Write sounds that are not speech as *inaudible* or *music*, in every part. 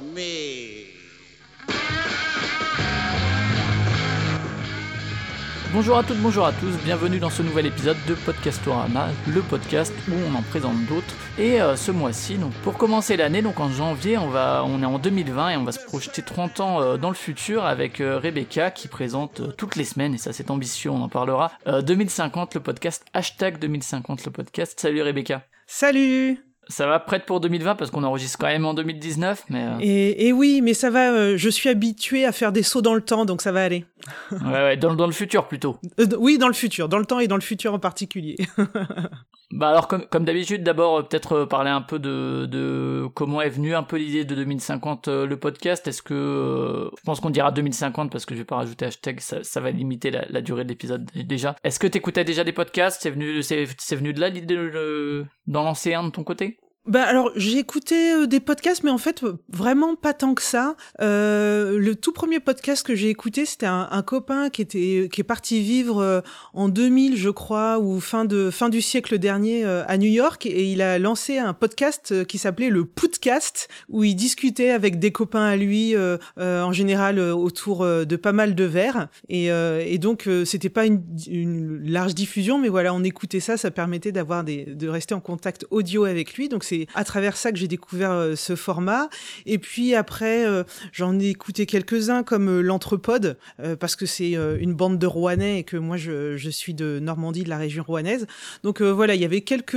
me. Bonjour à toutes, bonjour à tous, bienvenue dans ce nouvel épisode de Podcastorama, le podcast où on en présente d'autres. Et euh, ce mois-ci, donc pour commencer l'année, donc en janvier, on va, on est en 2020 et on va se projeter 30 ans euh, dans le futur avec euh, Rebecca qui présente toutes les semaines, et ça c'est ambitieux, on en parlera, 2050 le podcast, hashtag 2050 le podcast. Salut Rebecca. Salut ça va prête pour 2020 parce qu'on enregistre quand même en 2019, mais. Et, et, oui, mais ça va. je suis habitué à faire des sauts dans le temps, donc ça va aller *laughs* ouais, ouais dans, dans, le futur plutôt. Euh, oui, dans le futur, dans le temps et dans le futur en particulier. *laughs* bah alors comme, comme d'habitude, d'abord euh, peut-être euh, parler un peu de, de comment est venue un peu l'idée de 2050 le podcast. Est-ce que je pense qu'on dira 2050 parce que je vais pas rajouter hashtag, ça, ça va limiter la, la durée de l'épisode déjà. Est-ce que t'écoutais déjà des podcasts? C'est venu, c'est venu de là l'idée d'en lancer un de ton côté? Bah alors j'ai écouté euh, des podcasts mais en fait vraiment pas tant que ça. Euh, le tout premier podcast que j'ai écouté c'était un, un, copain qui était qui est parti vivre euh, en 2000 je crois ou fin de fin du siècle dernier euh, à New York et il a lancé un podcast qui s'appelait le Podcast où il discutait avec des copains à lui en général autour de pas mal de verres. Et, et donc c'était pas une, une, large diffusion mais voilà on écoutait ça. Ça permettait d'avoir des de rester en contact audio avec lui. Donc c'est à travers ça que j'ai découvert euh, ce format. Et puis après, euh, j'en ai écouté quelques-uns comme euh, l'Entrepode, parce que c'est une bande de Rouennais et que moi je, suis de Normandie, de la région rouennaise. Donc voilà, il y avait quelques,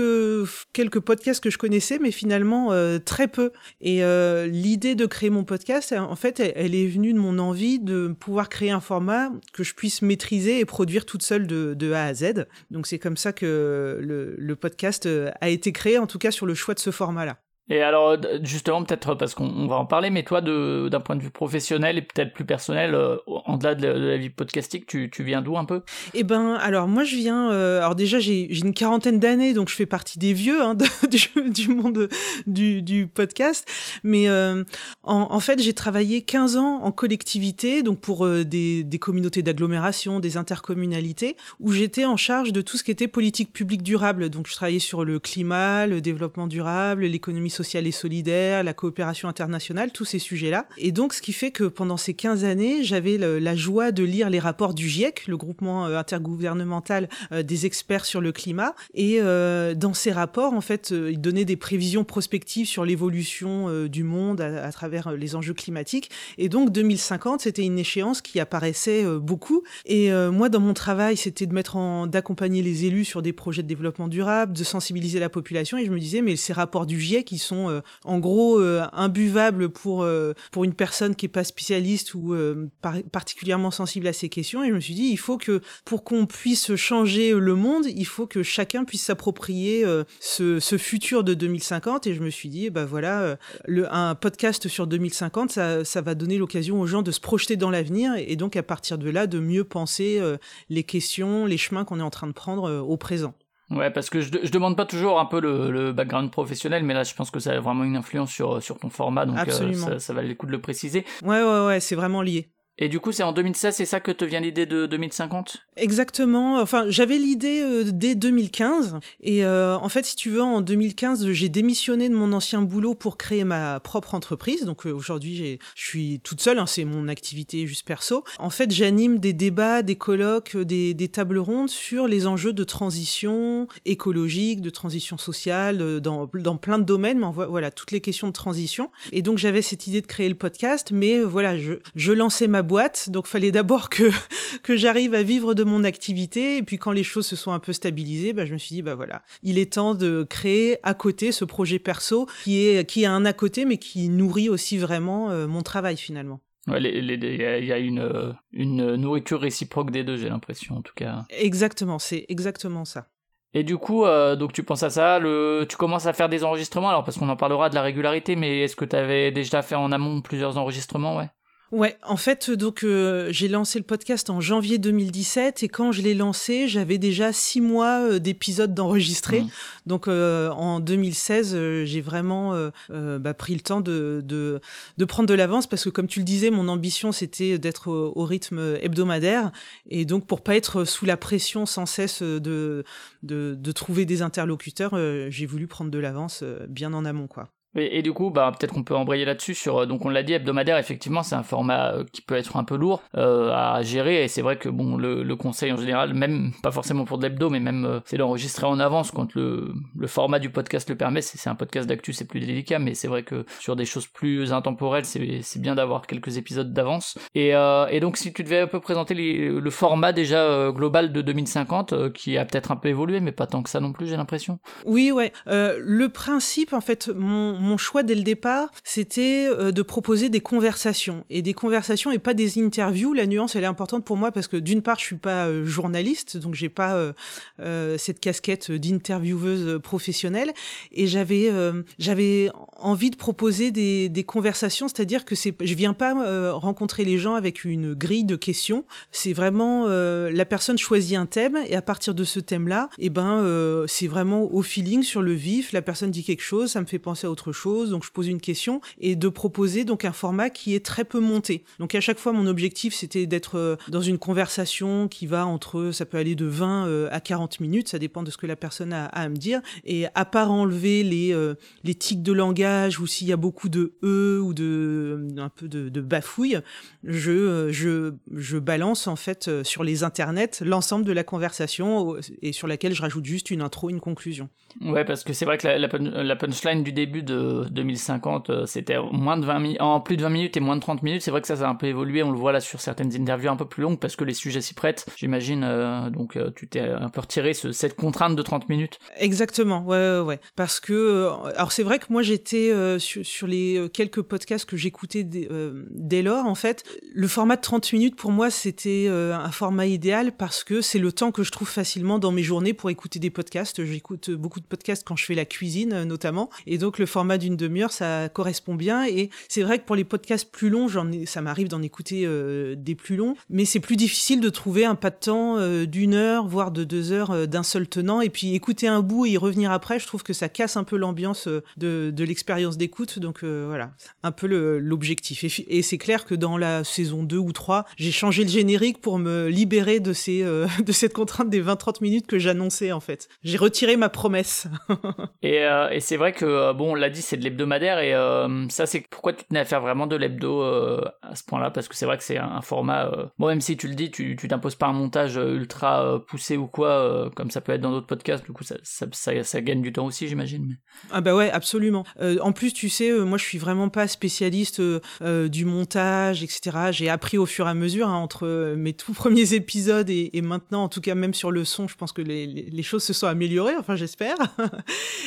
quelques podcasts que je connaissais, mais finalement très peu. Et l'idée de créer mon podcast, en fait, elle, est venue de mon envie de pouvoir créer un format que je puisse maîtriser et produire toute seule de, de A à Z. Donc c'est comme ça que le, le podcast a été créé, en tout cas sur le choix de ce format-là. Et alors, justement, peut-être parce qu'on va en parler, mais toi, d'un point de vue professionnel et peut-être plus personnel, euh, en-delà de, la vie podcastique, tu, tu viens d'où un peu? Eh ben, alors moi, je viens. Euh, alors déjà, j'ai une quarantaine d'années, donc je fais partie des vieux hein, *laughs* du, monde du, podcast. Mais euh, en, en, fait, j'ai travaillé 15 ans en collectivité, donc pour des, des communautés d'agglomération, des intercommunalités, où j'étais en charge de tout ce qui était politique publique durable. Donc, je travaillais sur le climat, le développement durable, l'économie sociale et solidaire, la coopération internationale, tous ces sujets-là. Et donc, ce qui fait que pendant ces 15 années, j'avais la joie de lire les rapports du GIEC, le groupement euh, intergouvernemental euh, des experts sur le climat. Et euh, dans ces rapports, en fait, ils donnaient des prévisions prospectives sur l'évolution du monde à, travers les enjeux climatiques. Et donc, 2050, c'était une échéance qui apparaissait beaucoup. Et moi, dans mon travail, c'était de mettre en, d'accompagner les élus sur des projets de développement durable, de sensibiliser la population. Et je me disais, mais ces rapports du GIEC, ils sont euh, en gros euh, imbuvables pour euh, pour une personne qui est pas spécialiste ou par particulièrement sensible à ces questions. Et je me suis dit, il faut que pour qu'on puisse changer le monde, il faut que chacun puisse s'approprier ce, futur de 2050. Et je me suis dit, bah voilà, un podcast sur 2050, ça, ça va donner l'occasion aux gens de se projeter dans l'avenir et donc à partir de là de mieux penser les questions, les chemins qu'on est en train de prendre au présent. Ouais, parce que je, je demande pas toujours un peu le, le, background professionnel, mais là, je pense que ça a vraiment une influence sur, sur ton format, donc euh, ça, ça valait le coup de le préciser. Ouais, ouais, ouais, c'est vraiment lié. Et du coup, c'est en 2016, c'est ça que te vient l'idée de 2050 Exactement. Enfin, j'avais l'idée euh, dès 2015. Et euh, en fait, si tu veux, en 2015, j'ai démissionné de mon ancien boulot pour créer ma propre entreprise. Donc euh, aujourd'hui, je suis toute seule. Hein, c'est mon activité juste perso. En fait, j'anime des débats, des colloques, des, des, tables rondes sur les enjeux de transition écologique, de transition sociale, dans, dans plein de domaines. Mais voilà, toutes les questions de transition. Et donc, j'avais cette idée de créer le podcast. Mais voilà, je, je lançais ma boîte, donc fallait d'abord que *laughs* que j'arrive à vivre de mon activité. Et puis quand les choses se sont un peu stabilisées, bah, je me suis dit bah voilà, il est temps de créer à côté ce projet perso qui est qui a un à côté mais qui nourrit aussi vraiment euh, mon travail finalement. Il y a une, une nourriture réciproque des deux, j'ai l'impression en tout cas. Exactement, c'est exactement ça. Et du coup, euh, donc tu penses à ça, le... tu commences à faire des enregistrements, alors parce qu'on en parlera de la régularité, mais est-ce que tu avais déjà fait en amont plusieurs enregistrements, ouais? Ouais, en fait, donc euh, j'ai lancé le podcast en janvier 2017 et quand je l'ai lancé, j'avais déjà six mois euh, d'épisodes d'enregistrer. Mmh. Donc euh, en 2016, euh, j'ai vraiment euh, bah, pris le temps de, de, de prendre de l'avance parce que comme tu le disais, mon ambition c'était d'être au, au rythme hebdomadaire et donc pour pas être sous la pression sans cesse de, de, de trouver des interlocuteurs, j'ai voulu prendre de l'avance bien en amont quoi. Et, du coup, bah, peut-être qu'on peut embrayer là-dessus euh, Donc, on l'a dit, hebdomadaire, effectivement, c'est un format euh, qui peut être un peu lourd euh, à gérer. Et c'est vrai que bon, le, conseil en général, même *laughs* pas forcément pour de l'hebdo, mais même c'est d'enregistrer en avance quand le, format du podcast le permet. C'est un podcast d'actu, c'est plus délicat, mais c'est vrai que sur des choses plus intemporelles, c'est bien d'avoir quelques épisodes d'avance. Et, donc, si tu devais un peu présenter le format déjà global de 2050, euh, qui a peut-être un peu évolué, mais pas tant que ça non plus, j'ai l'impression. Oui, ouais. Le principe, en fait, mon, mon choix dès le départ, c'était euh, de proposer des conversations et des conversations et pas des interviews. La nuance, elle est importante pour moi parce que d'une part, je suis pas euh, journaliste, donc j'ai pas euh, cette casquette d'intervieweuse professionnelle et j'avais j'avais envie de proposer des, conversations, c'est-à-dire que c'est je viens pas rencontrer les gens avec une grille de questions. C'est vraiment la personne choisit un thème et à partir de ce thème-là, eh ben c'est vraiment au feeling sur le vif. La personne dit quelque chose, ça me fait penser à autre chose, donc je pose une question et de proposer donc un format qui est très peu monté. Donc à chaque fois, mon objectif c'était d'être euh, dans une conversation qui va entre, ça peut aller de 20 euh, à 40 minutes, ça dépend de ce que la personne a, à me dire. Et à part enlever les euh, les tics de langage ou s'il y a beaucoup de e ou de un peu de, de bafouille, je je je balance en fait sur les internets l'ensemble de la conversation et sur laquelle je rajoute juste une intro, une conclusion. Ouais, parce que c'est vrai que la punchline du début de 2050, euh, c'était moins de 20 minutes, en plus de 20 minutes et moins de 30 minutes. C'est vrai que ça, ça a un peu évolué. On le voit là sur certaines interviews un peu plus longues parce que les sujets s'y prêtent. J'imagine, euh, donc euh, tu t'es un peu retiré ce- cette contrainte de 30 minutes. Exactement, ouais, ouais. Parce que, alors c'est vrai que moi j'étais sur, les quelques podcasts que j'écoutais dès, lors, en fait, le format de 30 minutes pour moi c'était un format idéal parce que c'est le temps que je trouve facilement dans mes journées pour écouter des podcasts. J'écoute beaucoup de podcasts quand je fais la cuisine notamment, et donc le format d'une demi-heure ça correspond bien. Et c'est vrai que pour les podcasts plus longs, j'en ça m'arrive d'en écouter euh, des plus longs, mais c'est plus difficile de trouver un pas de temps euh, d'une heure voire de deux heures euh, d'un seul tenant et puis écouter un bout et y revenir après. Je trouve que ça casse un peu l'ambiance de, l'expérience d'écoute. Donc voilà, un peu l'objectif. Et, c'est clair que dans la saison 2 ou 3, j'ai changé le générique pour me libérer de, ces, *laughs* de cette contrainte des 20-30 minutes que j'annonçais en fait. J'ai retiré ma promesse. *laughs* Et, c'est vrai que, bon, on l'a dit, c'est de l'hebdomadaire. Et euh, ça, c'est pourquoi tu tenais à faire vraiment de l'hebdo euh, à ce point-là? Parce que c'est vrai que c'est un, un format. euh, Bon, même si tu le dis, tu tu t'imposes pas un montage euh, ultra poussé ou quoi, comme ça peut être dans d'autres podcasts. Du coup, ça, ça, ça, ça gagne du temps aussi, j'imagine. mais- Ah bah ouais, absolument. En plus, tu sais, moi je suis vraiment pas spécialiste du montage, etc. J'ai appris au fur et à mesure hein, entre mes tout *laughs* premiers épisodes et, et maintenant, en tout cas même sur le son, je pense que les, choses se sont améliorées, enfin j'espère. *laughs*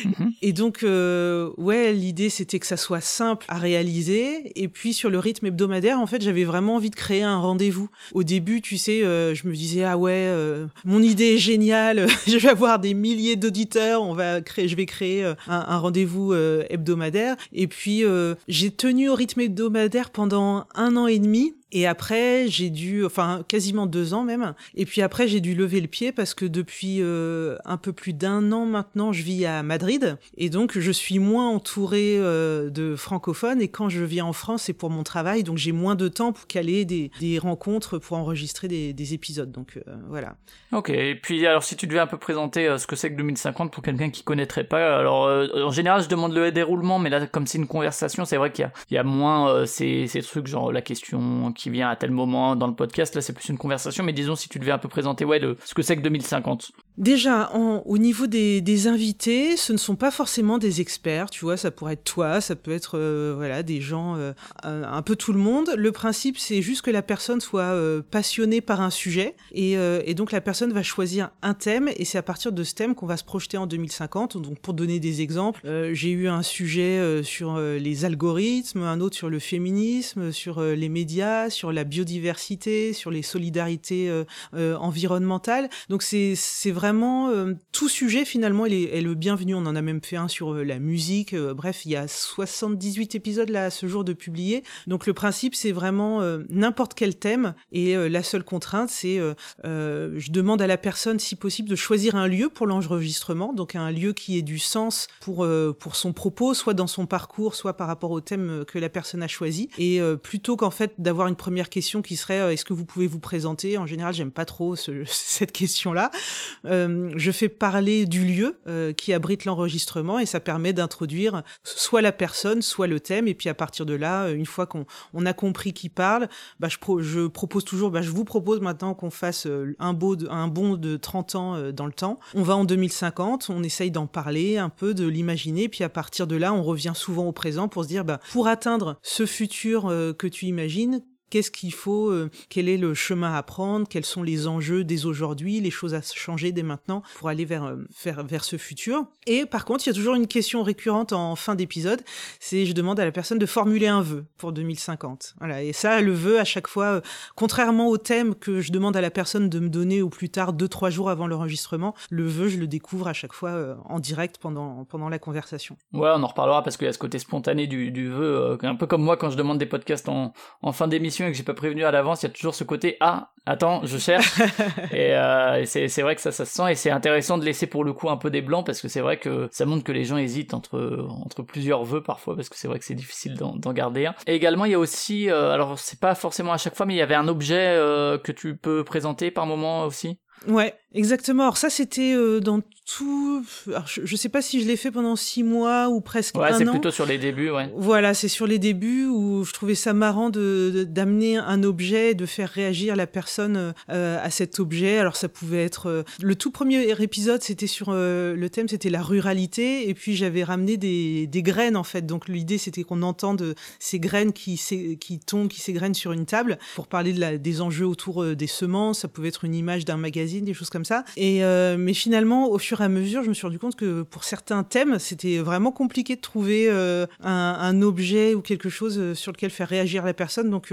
Mhm. Et donc, euh, l'idée c'était que ça soit simple à réaliser. Et puis sur le rythme hebdomadaire, en fait, j'avais vraiment envie de créer un rendez-vous. Au début, tu sais, euh, je me disais ah ouais, euh, mon idée est géniale, *laughs* je vais avoir des milliers d'auditeurs, on va créer, je vais créer euh, un, rendez-vous hebdomadaire. Et puis j'ai tenu au rythme hebdomadaire pendant un an et demi. Et après, j'ai dû, enfin quasiment deux ans même. Et puis après, j'ai dû lever le pied parce que depuis euh, un peu plus d'un an maintenant, je vis à Madrid. Et donc, je suis moins entourée euh, de francophones. Et quand je viens en France, c'est pour mon travail. Donc, j'ai moins de temps pour caler des, des rencontres, pour enregistrer des, des épisodes. Donc, euh, voilà. Ok, et puis alors si tu devais un peu présenter ce que c'est que 2050 pour quelqu'un qui connaîtrait pas, alors en général je demande le déroulement, mais là comme c'est une conversation, c'est vrai qu'il y y a moins ces, ces trucs genre la question qui vient à tel moment dans le podcast, là c'est plus une conversation, mais disons si tu devais un peu présenter ouais, le, ce que c'est que 2050. Déjà, au niveau des, invités, ce ne sont pas forcément des experts, tu vois, ça pourrait être toi, ça peut être euh, voilà des gens, euh, un, peu tout le monde. Le principe, c'est juste que la personne soit euh, passionnée par un sujet, et, donc la personne va choisir un thème, et c'est à partir de ce thème qu'on va se projeter en 2050. Donc pour donner des exemples, j'ai eu un sujet sur les algorithmes, un autre sur le féminisme, sur les médias, sur la biodiversité, sur les solidarités environnementales. Donc c'est c'est vraiment tout sujet finalement est, est, le bienvenu. On en a même fait un sur la musique. bref, il y a 78 épisodes là à ce jour de publier. Donc le principe c'est vraiment n'importe quel thème et la seule contrainte c'est je demande à la personne si possible de choisir un lieu pour l'enregistrement, donc un lieu qui ait du sens pour pour son propos, soit dans son parcours, soit par rapport au thème que la personne a choisi. Et plutôt qu'en fait d'avoir une première question qui serait est-ce que vous pouvez vous présenter? En général, j'aime pas trop ce, *laughs* cette question-là. Euh, je fais parler du lieu euh, qui abrite l'enregistrement et ça permet d'introduire soit la personne, soit le thème. Et puis à partir de là, une fois qu'on on a compris qui parle, bah, je, pro, je propose toujours, bah, je vous propose maintenant qu'on fasse euh, un, beau de, un bond de 30 ans euh, dans le temps. On va en 2050, on essaye d'en parler un peu, de l'imaginer. Puis à partir de là, on revient souvent au présent pour se dire, bah, pour atteindre ce futur euh, que tu imagines, Qu'est-ce qu'il faut euh, Quel est le chemin à prendre Quels sont les enjeux dès aujourd'hui, les choses à changer dès maintenant pour aller vers, euh, vers, ce futur Et par contre, il y a toujours une question récurrente en fin d'épisode, c'est je demande à la personne de formuler un vœu pour 2050. Voilà, et ça, le vœu à chaque fois, euh, contrairement au thème que je demande à la personne de me donner au plus tard deux trois jours avant l'enregistrement, le vœu, je le découvre à chaque fois en direct pendant pendant la conversation. Ouais, on en reparlera parce qu'il y a ce côté spontané du, vœu, un peu comme moi quand je demande des podcasts en fin d'émission et que j'ai pas prévenu à l'avance, il y a toujours ce côté ah attends je cherche *laughs* et, euh, c'est vrai que ça ça se sent et c'est intéressant de laisser pour le coup un peu des blancs parce que c'est vrai que ça montre que les gens hésitent entre entre plusieurs vœux parfois parce que c'est vrai que c'est difficile d'en garder un. Et également il y a aussi euh, alors c'est pas forcément à chaque fois mais il y avait un objet euh, que tu peux présenter par moment aussi? Ouais, exactement. Alors ça, c'était euh, dans tout. Alors, je, je, sais pas si je l'ai fait pendant six mois ou presque ouais, un an. c'est plutôt sur les débuts, ouais. Voilà, c'est sur les débuts où je trouvais ça marrant de d'amener un objet, de faire réagir la personne euh, à cet objet. Alors ça pouvait être euh, le tout premier épisode, c'était sur euh, le thème, c'était la ruralité, et puis j'avais ramené des, des graines en fait. Donc l'idée, c'était qu'on entende ces graines qui qui tombent, qui s'égrènent sur une table pour parler de la, des enjeux autour des semences. Ça pouvait être une image d'un magazine des choses comme ça. Et euh, mais finalement, au fur et à mesure, je me suis rendu compte que pour certains thèmes, c'était vraiment compliqué de trouver euh, un, objet ou quelque chose euh, sur lequel faire réagir la personne. Donc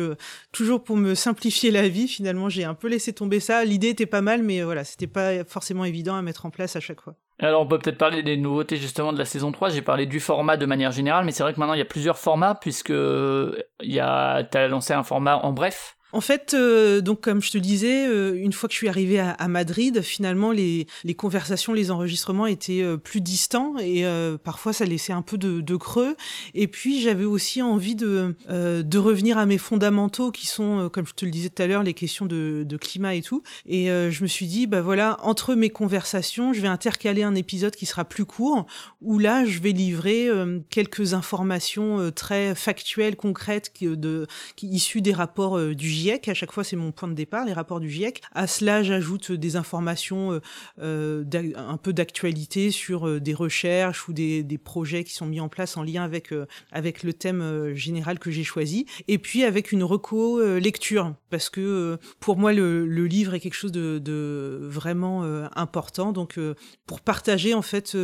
toujours pour me simplifier la vie, finalement, j'ai un peu laissé tomber ça. L'idée était pas mal, mais voilà, c'était pas forcément évident à mettre en place à chaque fois. Alors on peut peut-être parler des nouveautés justement de la saison 3, j'ai parlé du format de manière générale, mais c'est vrai que maintenant il y a plusieurs formats puisque il y a as lancé un format en bref en fait, euh, donc comme je te disais, euh, une fois que je suis arrivée à, à Madrid, finalement les, les, conversations, les enregistrements étaient euh, plus distants et euh, parfois ça laissait un peu de, de creux. Et puis j'avais aussi envie de, euh, de revenir à mes fondamentaux qui sont, comme je te le disais tout à l'heure, les questions de, de, climat et tout. Et je me suis dit, bah voilà, entre mes conversations, je vais intercaler un épisode qui sera plus court où là je vais livrer quelques informations très factuelles, concrètes, qui, de, qui issues des rapports du GIEC. À chaque fois, c'est mon point de départ, les rapports du GIEC. À cela, j'ajoute des informations euh, euh un peu d'actualité sur euh, des recherches ou des, projets qui sont mis en place en lien avec avec le thème général que j'ai choisi. Et puis avec une reco lecture, parce que pour moi, le, livre est quelque chose de, de vraiment important. Donc, pour partager en fait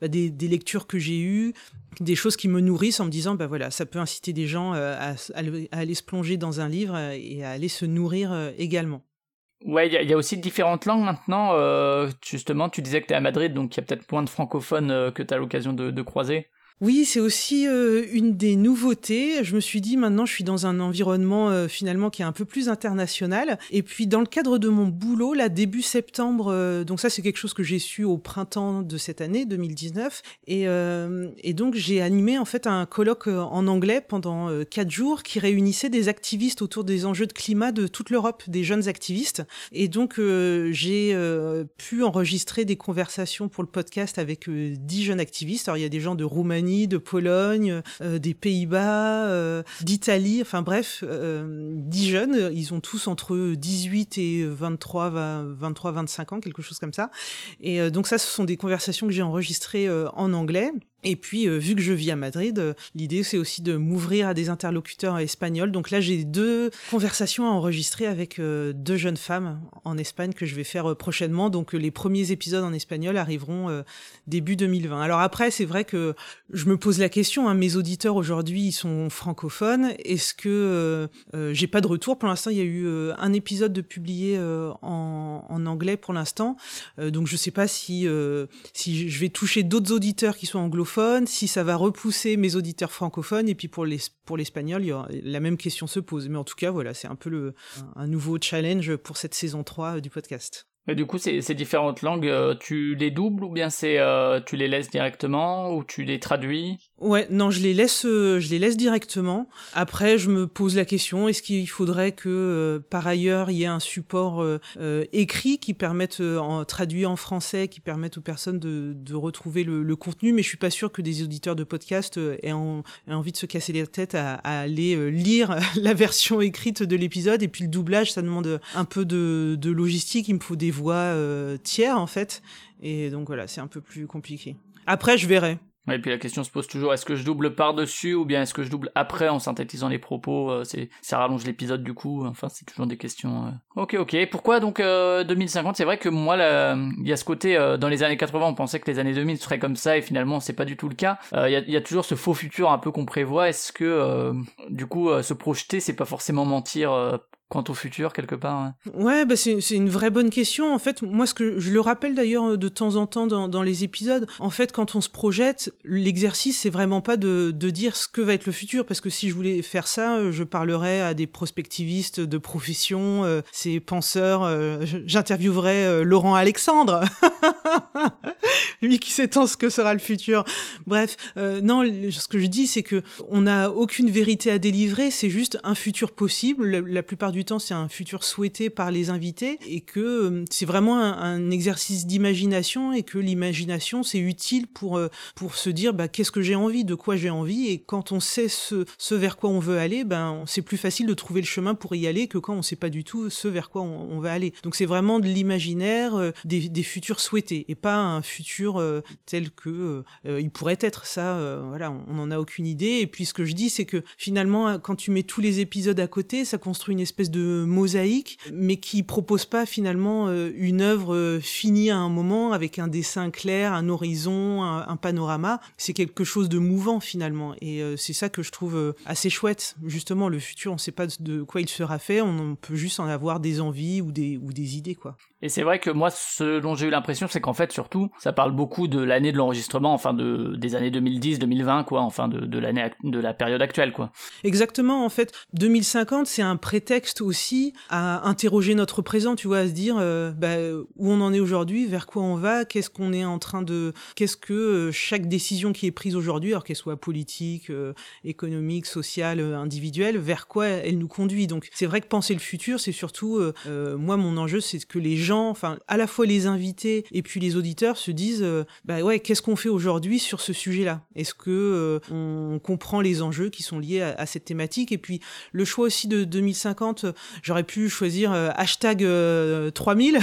bah, des, des lectures que j'ai eues, des choses qui me nourrissent en me disant bah voilà ça peut inciter des gens à, à, aller se plonger dans un livre et à aller se nourrir euh, également. Ouais, il y, a aussi différentes langues maintenant. Euh, justement, tu disais que tu es à Madrid, donc il y a peut-être moins de francophones euh, que tu as l'occasion de, croiser. Oui, c'est aussi euh, une des nouveautés. Je me suis dit maintenant je suis dans un environnement euh, finalement qui est un peu plus international. Et puis dans le cadre de mon boulot, là début septembre, euh, donc ça c'est quelque chose que j'ai su au printemps de cette année 2019. Et, et donc j'ai animé en fait un colloque en anglais pendant quatre jours qui réunissait des activistes autour des enjeux de climat de toute l'Europe, des jeunes activistes. Et donc j'ai pu enregistrer des conversations pour le podcast avec dix jeunes activistes. Alors il y a des gens de Roumanie de Pologne, euh, des Pays-Bas, euh, d'Italie, enfin bref, euh, dix jeunes, ils ont tous entre 18 et 23, 23, 25 ans, quelque chose comme ça. Et donc ça, ce sont des conversations que j'ai enregistrées en anglais. Et puis, euh, vu que je vis à Madrid, euh, l'idée c'est aussi de m'ouvrir à des interlocuteurs espagnols. Donc là, j'ai deux conversations à enregistrer avec euh, deux jeunes femmes en Espagne que je vais faire prochainement. Donc les premiers épisodes en espagnol arriveront début 2020. Alors après, c'est vrai que je me pose la question. Hein, mes auditeurs aujourd'hui, ils sont francophones. Est-ce que j'ai pas de retour? Pour l'instant Il y a eu un épisode de publié en, anglais pour l'instant. donc je sais pas si si je vais toucher d'autres auditeurs qui sont anglophones si ça va repousser mes auditeurs francophones, et puis pour l'espagnol, la même question se pose. Mais en tout cas, voilà, c'est un peu le, un nouveau challenge pour cette saison 3 du podcast. Et du coup, ces, ces différentes langues, euh, tu les doubles ou bien c'est euh, tu les laisses directement ou tu les traduis? Ouais, non, je les laisse, euh, je les laisse directement. Après, je me pose la question est-ce qu'il faudrait que par ailleurs il y ait un support écrit qui permette, en, traduit en français, qui permette aux personnes de, de retrouver le, le, contenu? Mais je suis pas sûr que des auditeurs de podcast aient, envie de se casser la tête à, à aller lire *laughs* la version écrite de l'épisode. Et puis le doublage, ça demande un peu de, de logistique. Il me faut des voix euh, tiers en fait. Et donc voilà, c'est un peu plus compliqué. Après, je verrai. Et puis la question se pose toujours est-ce que je double par-dessus ou bien est-ce que je double après en synthétisant les propos euh, c'est Ça rallonge l'épisode du coup. Enfin, c'est toujours des questions. Euh. Ok, ok. Pourquoi donc 2050 C'est vrai que moi, il y a ce côté dans les années 80, on pensait que les années 2000 seraient comme ça et finalement, c'est pas du tout le cas. Il y, a, toujours ce faux futur un peu qu'on prévoit. Est-ce que du coup, se projeter, c'est pas forcément mentir quant au futur quelque part hein. Ouais, bah c'est, une vraie bonne question. En fait, moi, ce que je le rappelle d'ailleurs de temps en temps dans, dans les épisodes, en fait, quand on se projette, l'exercice, c'est vraiment pas de, de dire ce que va être le futur, parce que si je voulais faire ça, je parlerais à des prospectivistes de profession, euh, ces penseurs, euh, j'interviewerais euh, Laurent Alexandre, *laughs* lui qui s'étend ce que sera le futur. Bref, non, ce que je dis, c'est que on n'a aucune vérité à délivrer, c'est juste un futur possible. la plupart du temps, c'est un futur souhaité par les invités et que euh, c'est vraiment un, exercice d'imagination et que l'imagination, c'est utile pour, euh, pour se dire bah, qu'est-ce que j'ai envie, de quoi j'ai envie. Et quand on sait ce, ce vers quoi on veut aller, ben, c'est plus facile de trouver le chemin pour y aller que quand on sait pas du tout ce vers quoi on, va aller. Donc c'est vraiment de l'imaginaire, euh, des, des, futurs souhaités et pas un futur tel que il pourrait être. Ça, voilà, on n'en a aucune idée. Et puis ce que je dis, c'est que finalement, quand tu mets tous les épisodes à côté, ça construit une espèce de mosaïque, mais qui propose pas finalement euh, une œuvre euh, finie à un moment avec un dessin clair, un horizon, un, panorama. C'est quelque chose de mouvant finalement, et euh, c'est ça que je trouve assez chouette. Justement, le futur, on ne sait pas de quoi il sera fait, on peut juste en avoir des envies ou des ou des idées quoi. Et c'est vrai que moi, ce dont j'ai eu l'impression, c'est qu'en fait, surtout, ça parle beaucoup de l'année de l'enregistrement, enfin de des années 2010, 2020, quoi, enfin de, de l'année de la période actuelle, quoi. Exactement. En fait, 2050, c'est un prétexte aussi à interroger notre présent, tu vois, à se dire euh, bah, où on en est aujourd'hui, vers quoi on va, qu'est-ce qu'on est en train de, qu'est-ce que euh, chaque décision qui est prise aujourd'hui, alors qu'elle soit politique, euh, économique, sociale, individuelle, vers quoi elle nous conduit. Donc, c'est vrai que penser le futur, c'est surtout, moi, mon enjeu, c'est que les gens enfin à la fois les invités et puis les auditeurs se disent euh, bah ouais qu'est-ce qu'on fait aujourd'hui sur ce sujet-là? Est-ce que euh, on comprend les enjeux qui sont liés à, cette thématique? Et puis le choix aussi de 2050, j'aurais pu choisir euh, hashtag 3000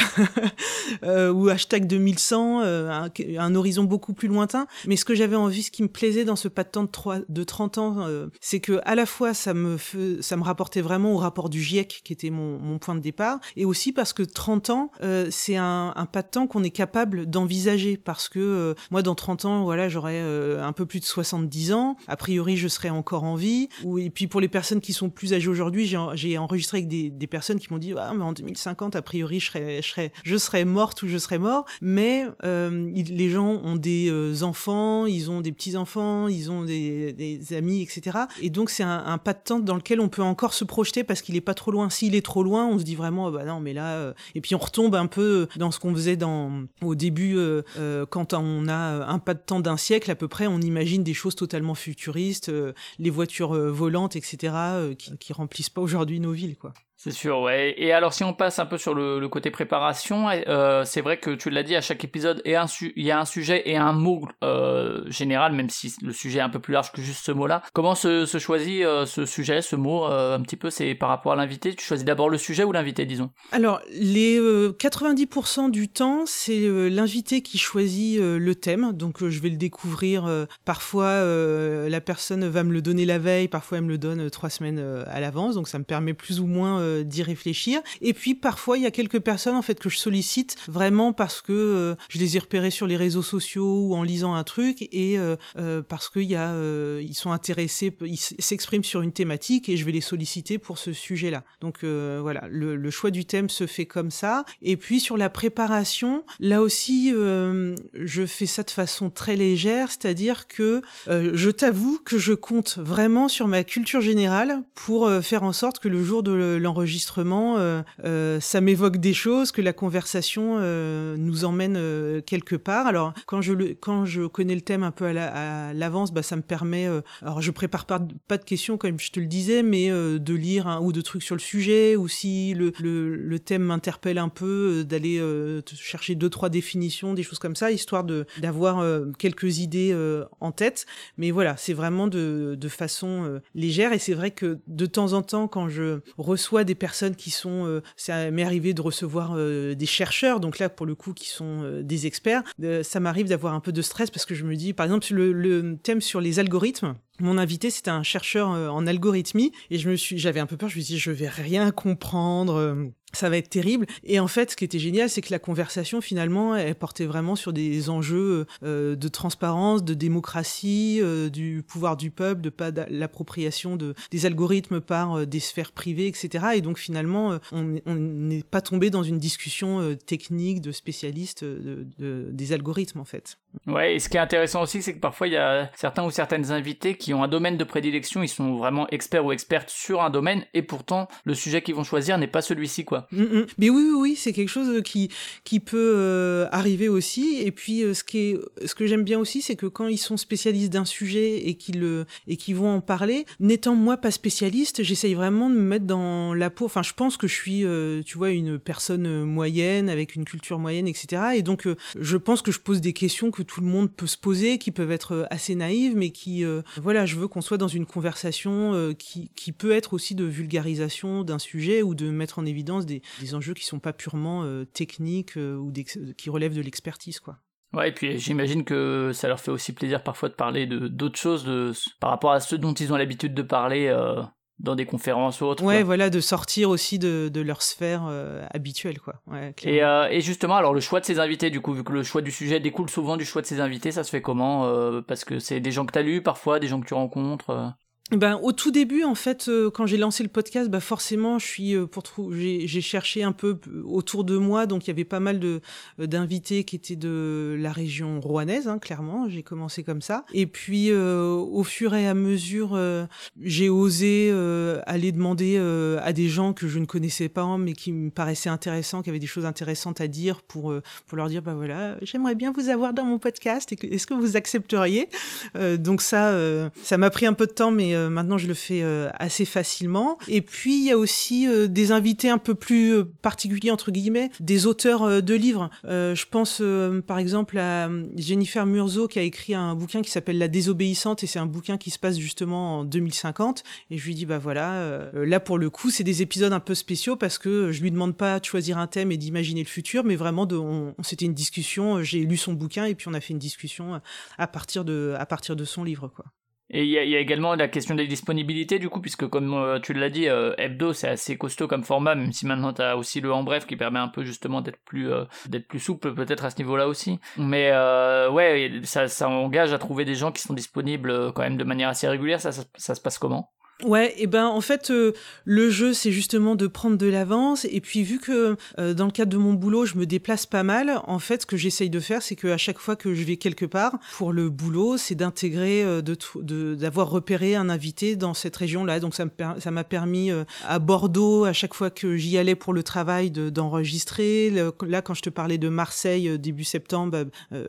*laughs* ou hashtag 2100, un, horizon beaucoup plus lointain. Mais ce que j'avais envie, ce qui me plaisait dans ce pas de temps de, 3, de 30 ans, c'est que à la fois ça me ça me rapportait vraiment au rapport du GIEC qui était mon point de départ, et aussi parce que 30 ans, euh, c'est un, pas de temps qu'on est capable d'envisager parce que euh, moi dans 30 ans voilà j'aurai euh, un peu plus de 70 ans. A priori je serai encore en vie. Et puis pour les personnes qui sont plus âgées aujourd'hui j'ai enregistré avec des, personnes qui m'ont dit ah mais en 2050 a priori je serai je je morte ou je serai mort. Mais les gens ont des enfants ils ont des petits enfants ils ont des, amis etc et donc c'est un, pas de temps dans lequel on peut encore se projeter parce qu'il est pas trop loin. S'il est trop loin on se dit vraiment bah non mais là et puis on un peu dans ce qu'on faisait dans, au début, euh, euh, quand on a un pas de temps d'un siècle à peu près, on imagine des choses totalement futuristes, euh, les voitures volantes, etc., qui, qui remplissent pas aujourd'hui nos villes, quoi. C'est sûr, ouais. Et alors, si on passe un peu sur le, côté préparation, euh, c'est vrai que tu l'as dit, à chaque épisode, il y a un sujet et un mot euh, général, même si le sujet est un peu plus large que juste ce mot-là. Comment se, choisit euh, ce sujet, ce mot Un petit peu, c'est par rapport à l'invité? Tu choisis d'abord le sujet ou l'invité, disons? Alors, les 90% du temps, c'est l'invité qui choisit le thème. Donc, je vais le découvrir. parfois, la personne va me le donner la veille, parfois, elle me le donne trois semaines à l'avance. Donc, ça me permet plus ou moins euh, d'y réfléchir. Et puis parfois il y a quelques personnes en fait que je sollicite vraiment parce que euh, je les ai repérés sur les réseaux sociaux ou en lisant un truc et euh, parce qu'il y a ils sont intéressés, ils s'expriment sur une thématique et je vais les solliciter pour ce sujet-là. Donc voilà, le, choix du thème se fait comme ça. Et puis sur la préparation, là aussi je fais ça de façon très légère, c'est-à-dire que je t'avoue que je compte vraiment sur ma culture générale pour faire en sorte que le jour de l'enregistrement enregistrement, euh, euh, ça m'évoque des choses, que la conversation euh, nous emmène quelque part. Alors quand je le, quand je connais le thème un peu à l'avance, bah ça me permet. alors je prépare pas, de questions comme je te le disais, mais de lire un ou deux trucs sur le sujet, ou si le, thème m'interpelle un peu, d'aller chercher deux trois définitions, des choses comme ça, histoire d'avoir quelques idées en tête. Mais voilà, c'est vraiment de, de façon légère et c'est vrai que de temps en temps quand je reçois des personnes qui sont, euh, ça m'est arrivé de recevoir euh, des chercheurs, donc là pour le coup qui sont euh, des experts. ça m'arrive d'avoir un peu de stress parce que je me dis, par exemple, le, thème sur les algorithmes. Mon invité, c'était un chercheur en algorithmie et je me suis, j'avais un peu peur. Je me dit, je vais rien comprendre ça va être terrible. Et en fait, ce qui était génial, c'est que la conversation, finalement, elle portait vraiment sur des enjeux euh, de transparence, de démocratie, euh, du pouvoir du peuple, de pas l'appropriation de, des algorithmes par euh, des sphères privées, etc. Et donc, finalement, on n'est pas tombé dans une discussion technique de spécialistes de, des algorithmes, en fait. Ouais, et ce qui est intéressant aussi, c'est que parfois, il y a certains ou certaines invités qui ont un domaine de prédilection, ils sont vraiment experts ou expertes sur un domaine, et pourtant, le sujet qu'ils vont choisir n'est pas celui-ci, quoi. Mm, mm. Mais oui, oui, oui, c'est quelque chose qui, qui peut euh, arriver aussi. Et puis, euh, ce, qui ce que j'aime bien aussi, c'est que quand ils sont spécialistes d'un sujet et qu'ils et qu'ils vont en parler, n'étant moi pas spécialiste, j'essaye vraiment de me mettre dans la peau. Enfin, je pense que je suis, euh, tu vois, une personne moyenne, avec une culture moyenne, etc. Et donc, je pense que je pose des questions que tout le monde peut se poser, qui peuvent être assez naïves, mais qui, voilà, je veux qu'on soit dans une conversation qui, qui peut être aussi de vulgarisation d'un sujet ou de mettre en évidence des, enjeux qui sont pas purement euh, techniques euh, ou qui relèvent de l'expertise, quoi. Ouais, et puis j'imagine que ça leur fait aussi plaisir parfois de parler de d'autres choses de, par rapport à ceux dont ils ont l'habitude de parler euh, dans des conférences ou autres. Ouais, voilà, de sortir aussi de, de leur sphère habituelle, quoi. Ouais, et, et, justement, alors le choix de ces invités, du coup, vu que le choix du sujet découle souvent du choix de ces invités, ça se fait comment Parce que c'est des gens que tu as lus parfois, des gens que tu rencontres ben, au tout début, en fait, euh, quand j'ai lancé le podcast, bah forcément, je suis euh, pour j'ai cherché un peu euh, autour de moi, donc il y avait pas mal de d'invités qui étaient de la région rouennaise, hein, clairement. J'ai commencé comme ça, et puis au fur et à mesure, j'ai osé aller demander à des gens que je ne connaissais pas, mais qui me paraissaient intéressants, qui avaient des choses intéressantes à dire, pour pour leur dire, bah voilà, j'aimerais bien vous avoir dans mon podcast. Est-ce que vous accepteriez? Donc ça, ça m'a pris un peu de temps, mais euh, maintenant je le fais euh, assez facilement. Et puis il y a aussi euh, des invités un peu plus particuliers entre guillemets, des auteurs de livres. je pense par exemple à Jennifer Murzo qui a écrit un bouquin qui s'appelle La désobéissante et c'est un bouquin qui se passe justement en 2050. Et je lui dis bah voilà, là pour le coup c'est des épisodes un peu spéciaux parce que je lui demande pas de choisir un thème et d'imaginer le futur, mais vraiment on, c'était une discussion. J'ai lu son bouquin et puis on a fait une discussion à partir de à partir de son livre quoi. Et il y, y, a également la question des disponibilités du coup, puisque comme euh, tu l'as dit, euh, hebdo c'est assez costaud comme format, même si maintenant tu as aussi le en bref qui permet un peu justement d'être plus euh, d'être plus souple peut-être à ce niveau-là aussi. Mais ouais, ça, ça engage à trouver des gens qui sont disponibles quand même de manière assez régulière. ça, ça se passe comment? Ouais, et ben en fait euh, le jeu c'est justement de prendre de l'avance. Et puis vu que euh, dans le cadre de mon boulot je me déplace pas mal, en fait ce que j'essaye de faire c'est que à chaque fois que je vais quelque part pour le boulot c'est d'intégrer euh, de d'avoir repéré un invité dans cette région là donc ça me ça m'a permis à Bordeaux à chaque fois que j'y allais pour le travail d'enregistrer. Là quand je te parlais de Marseille début septembre bah,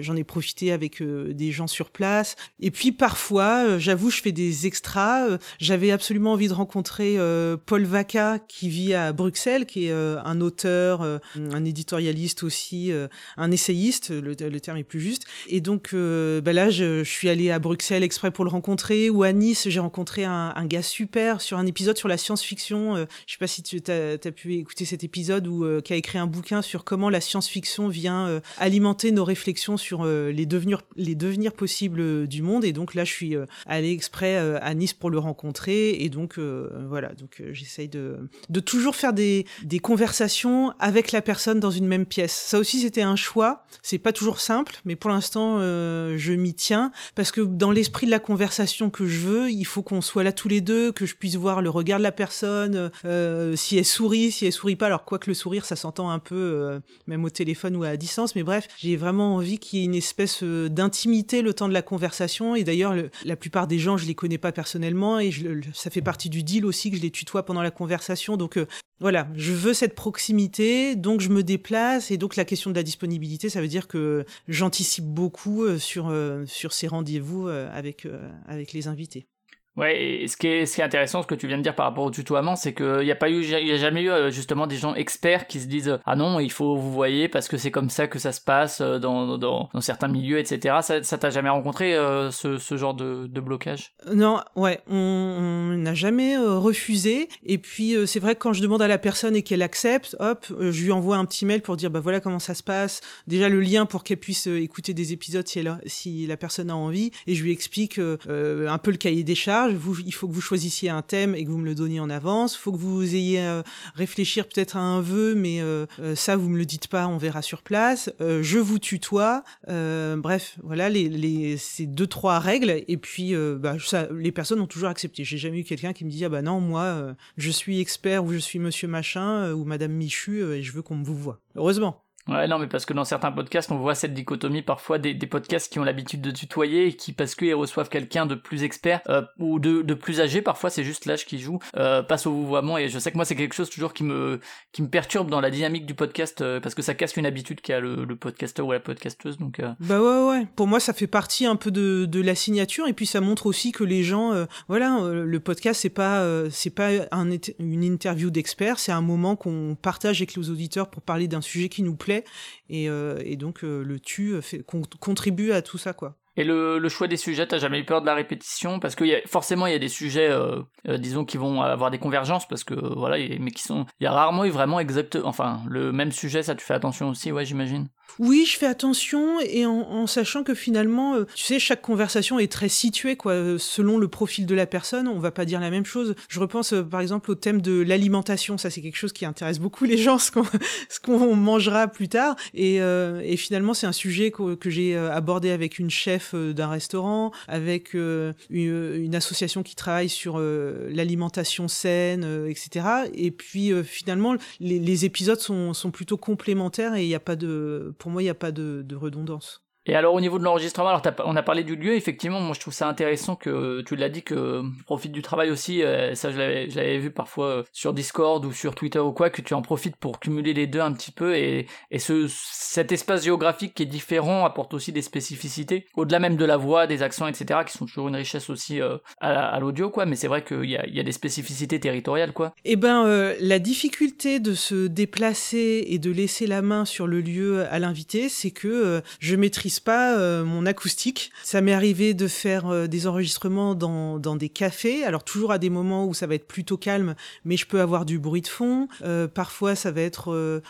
j'en ai profité avec des gens sur place. Et puis parfois j'avoue je fais des extras j'avais absolument envie de rencontrer Paul Vaca qui vit à Bruxelles, qui est un auteur, un éditorialiste aussi, un essayiste, le, terme est plus juste. Et donc bah là, je, suis allée à Bruxelles exprès pour le rencontrer, ou à Nice, j'ai rencontré un, un, gars super sur un épisode sur la science-fiction. je sais pas si tu as, pu écouter cet épisode où qui a écrit un bouquin sur comment la science-fiction vient alimenter nos réflexions sur les devenirs les devenirs possibles du monde. Et donc là, je suis allée exprès à Nice pour le rencontrer. Et donc voilà, donc j'essaye de de toujours faire des des conversations avec la personne dans une même pièce. Ça aussi, c'était un choix. C'est pas toujours simple, mais pour l'instant, je m'y tiens parce que dans l'esprit de la conversation que je veux, il faut qu'on soit là tous les deux, que je puisse voir le regard de la personne, euh, si elle sourit, si elle sourit pas. Alors quoi que le sourire, ça s'entend un peu, euh, même au téléphone ou à distance, mais bref, j'ai vraiment envie qu'il y ait une espèce euh, d'intimité le temps de la conversation. Et d'ailleurs, la plupart des gens, je les connais pas personnellement et je, ça fait partie du deal aussi que je les tutoie pendant la conversation. Donc voilà, je veux cette proximité, donc je me déplace et donc la question de la disponibilité, ça veut dire que j'anticipe beaucoup sur sur ces rendez-vous avec les invités. Ouais, et ce qui est, intéressant, ce que tu viens de dire par rapport au tutoiement, c'est qu'il n'y a pas eu, il a jamais eu euh, justement des gens experts qui se disent ah non, il faut vous voyez parce que c'est comme ça que ça se passe euh, dans, certains milieux, etc. Ça, t'a jamais rencontré euh, ce, genre de, blocage? Non, ouais, on n'a jamais refusé. Et puis c'est vrai que quand je demande à la personne et qu'elle accepte, hop, je lui envoie un petit mail pour dire bah voilà comment ça se passe. Déjà le lien pour qu'elle puisse écouter des épisodes si, elle si la personne a envie, et je lui explique un peu le cahier des charges il faut que vous choisissiez un thème et que vous me le donniez en avance. Il faut que vous ayez euh, réfléchir peut-être à un vœu, mais euh, euh, ça vous me le dites pas, on verra sur place. je vous tutoie. bref, voilà les, ces deux trois règles. Et puis bah, les personnes ont toujours accepté. J'ai jamais eu quelqu'un qui me dit ah bah non moi je suis expert ou je suis Monsieur machin ou Madame Michu et je veux qu'on me vous voit. Heureusement. Ouais, non, mais parce que dans certains podcasts, on voit cette dichotomie parfois des, des podcasts qui ont l'habitude de tutoyer et qui, parce qu'ils reçoivent quelqu'un de plus expert euh, ou de, de, plus âgé, parfois c'est juste l'âge qui joue, euh, passe au vouvoiement. Et je sais que moi, c'est quelque chose toujours qui me, qui me perturbe dans la dynamique du podcast euh, parce que ça casse une habitude qu'a le, le podcasteur ou la podcasteuse. Donc, euh. Bah ouais, ouais. Pour moi, ça fait partie un peu de, de la signature et puis ça montre aussi que les gens, voilà, le podcast, c'est pas, c'est pas un, une interview d'experts, c'est un moment qu'on partage avec les auditeurs pour parler d'un sujet qui nous plaît et, euh, et donc euh, le tu fait, contribue à tout ça quoi. Et le, choix des sujets, t'as jamais eu peur de la répétition? Parce que forcément, il y a des sujets, euh, euh, disons, qui vont avoir des convergences, parce que voilà, mais qui sont. Il y a rarement eu vraiment exact, enfin, le même sujet. Ça, tu fais attention aussi, ouais, j'imagine. Oui, je fais attention et en, en sachant que finalement, euh, tu sais, chaque conversation est très située, quoi, euh, selon le profil de la personne. On va pas dire la même chose. Je repense euh, par exemple au thème de l'alimentation. Ça, c'est quelque chose qui intéresse beaucoup les gens, *laughs* ce qu'on ce qu'on mangera plus tard. Et, et finalement, c'est un sujet que, que j'ai abordé avec une chef d'un restaurant, avec une, une, association qui travaille sur l'alimentation saine, etc. Et puis finalement, les, les épisodes sont, sont plutôt complémentaires et il n'y a pas de pour moi, il n'y a pas de, redondance. Et alors au niveau de l'enregistrement, alors on a parlé du lieu, effectivement, moi je trouve ça intéressant que tu l'as dit que profite du travail aussi, euh, ça je l'avais vu parfois euh, sur Discord ou sur Twitter ou quoi, que tu en profites pour cumuler les deux un petit peu et, et ce, cet espace géographique qui est différent apporte aussi des spécificités, au-delà même de la voix, des accents, etc., qui sont toujours une richesse aussi euh, à, l'audio, quoi, mais c'est vrai qu'il y a, y a des spécificités territoriales, quoi. Eh ben, la difficulté de se déplacer et de laisser la main sur le lieu à l'invité, c'est que je maîtrise pas euh, mon acoustique. Ça m'est arrivé de faire euh, des enregistrements dans, dans des cafés, alors toujours à des moments où ça va être plutôt calme, mais je peux avoir du bruit de fond. Euh, parfois, ça va être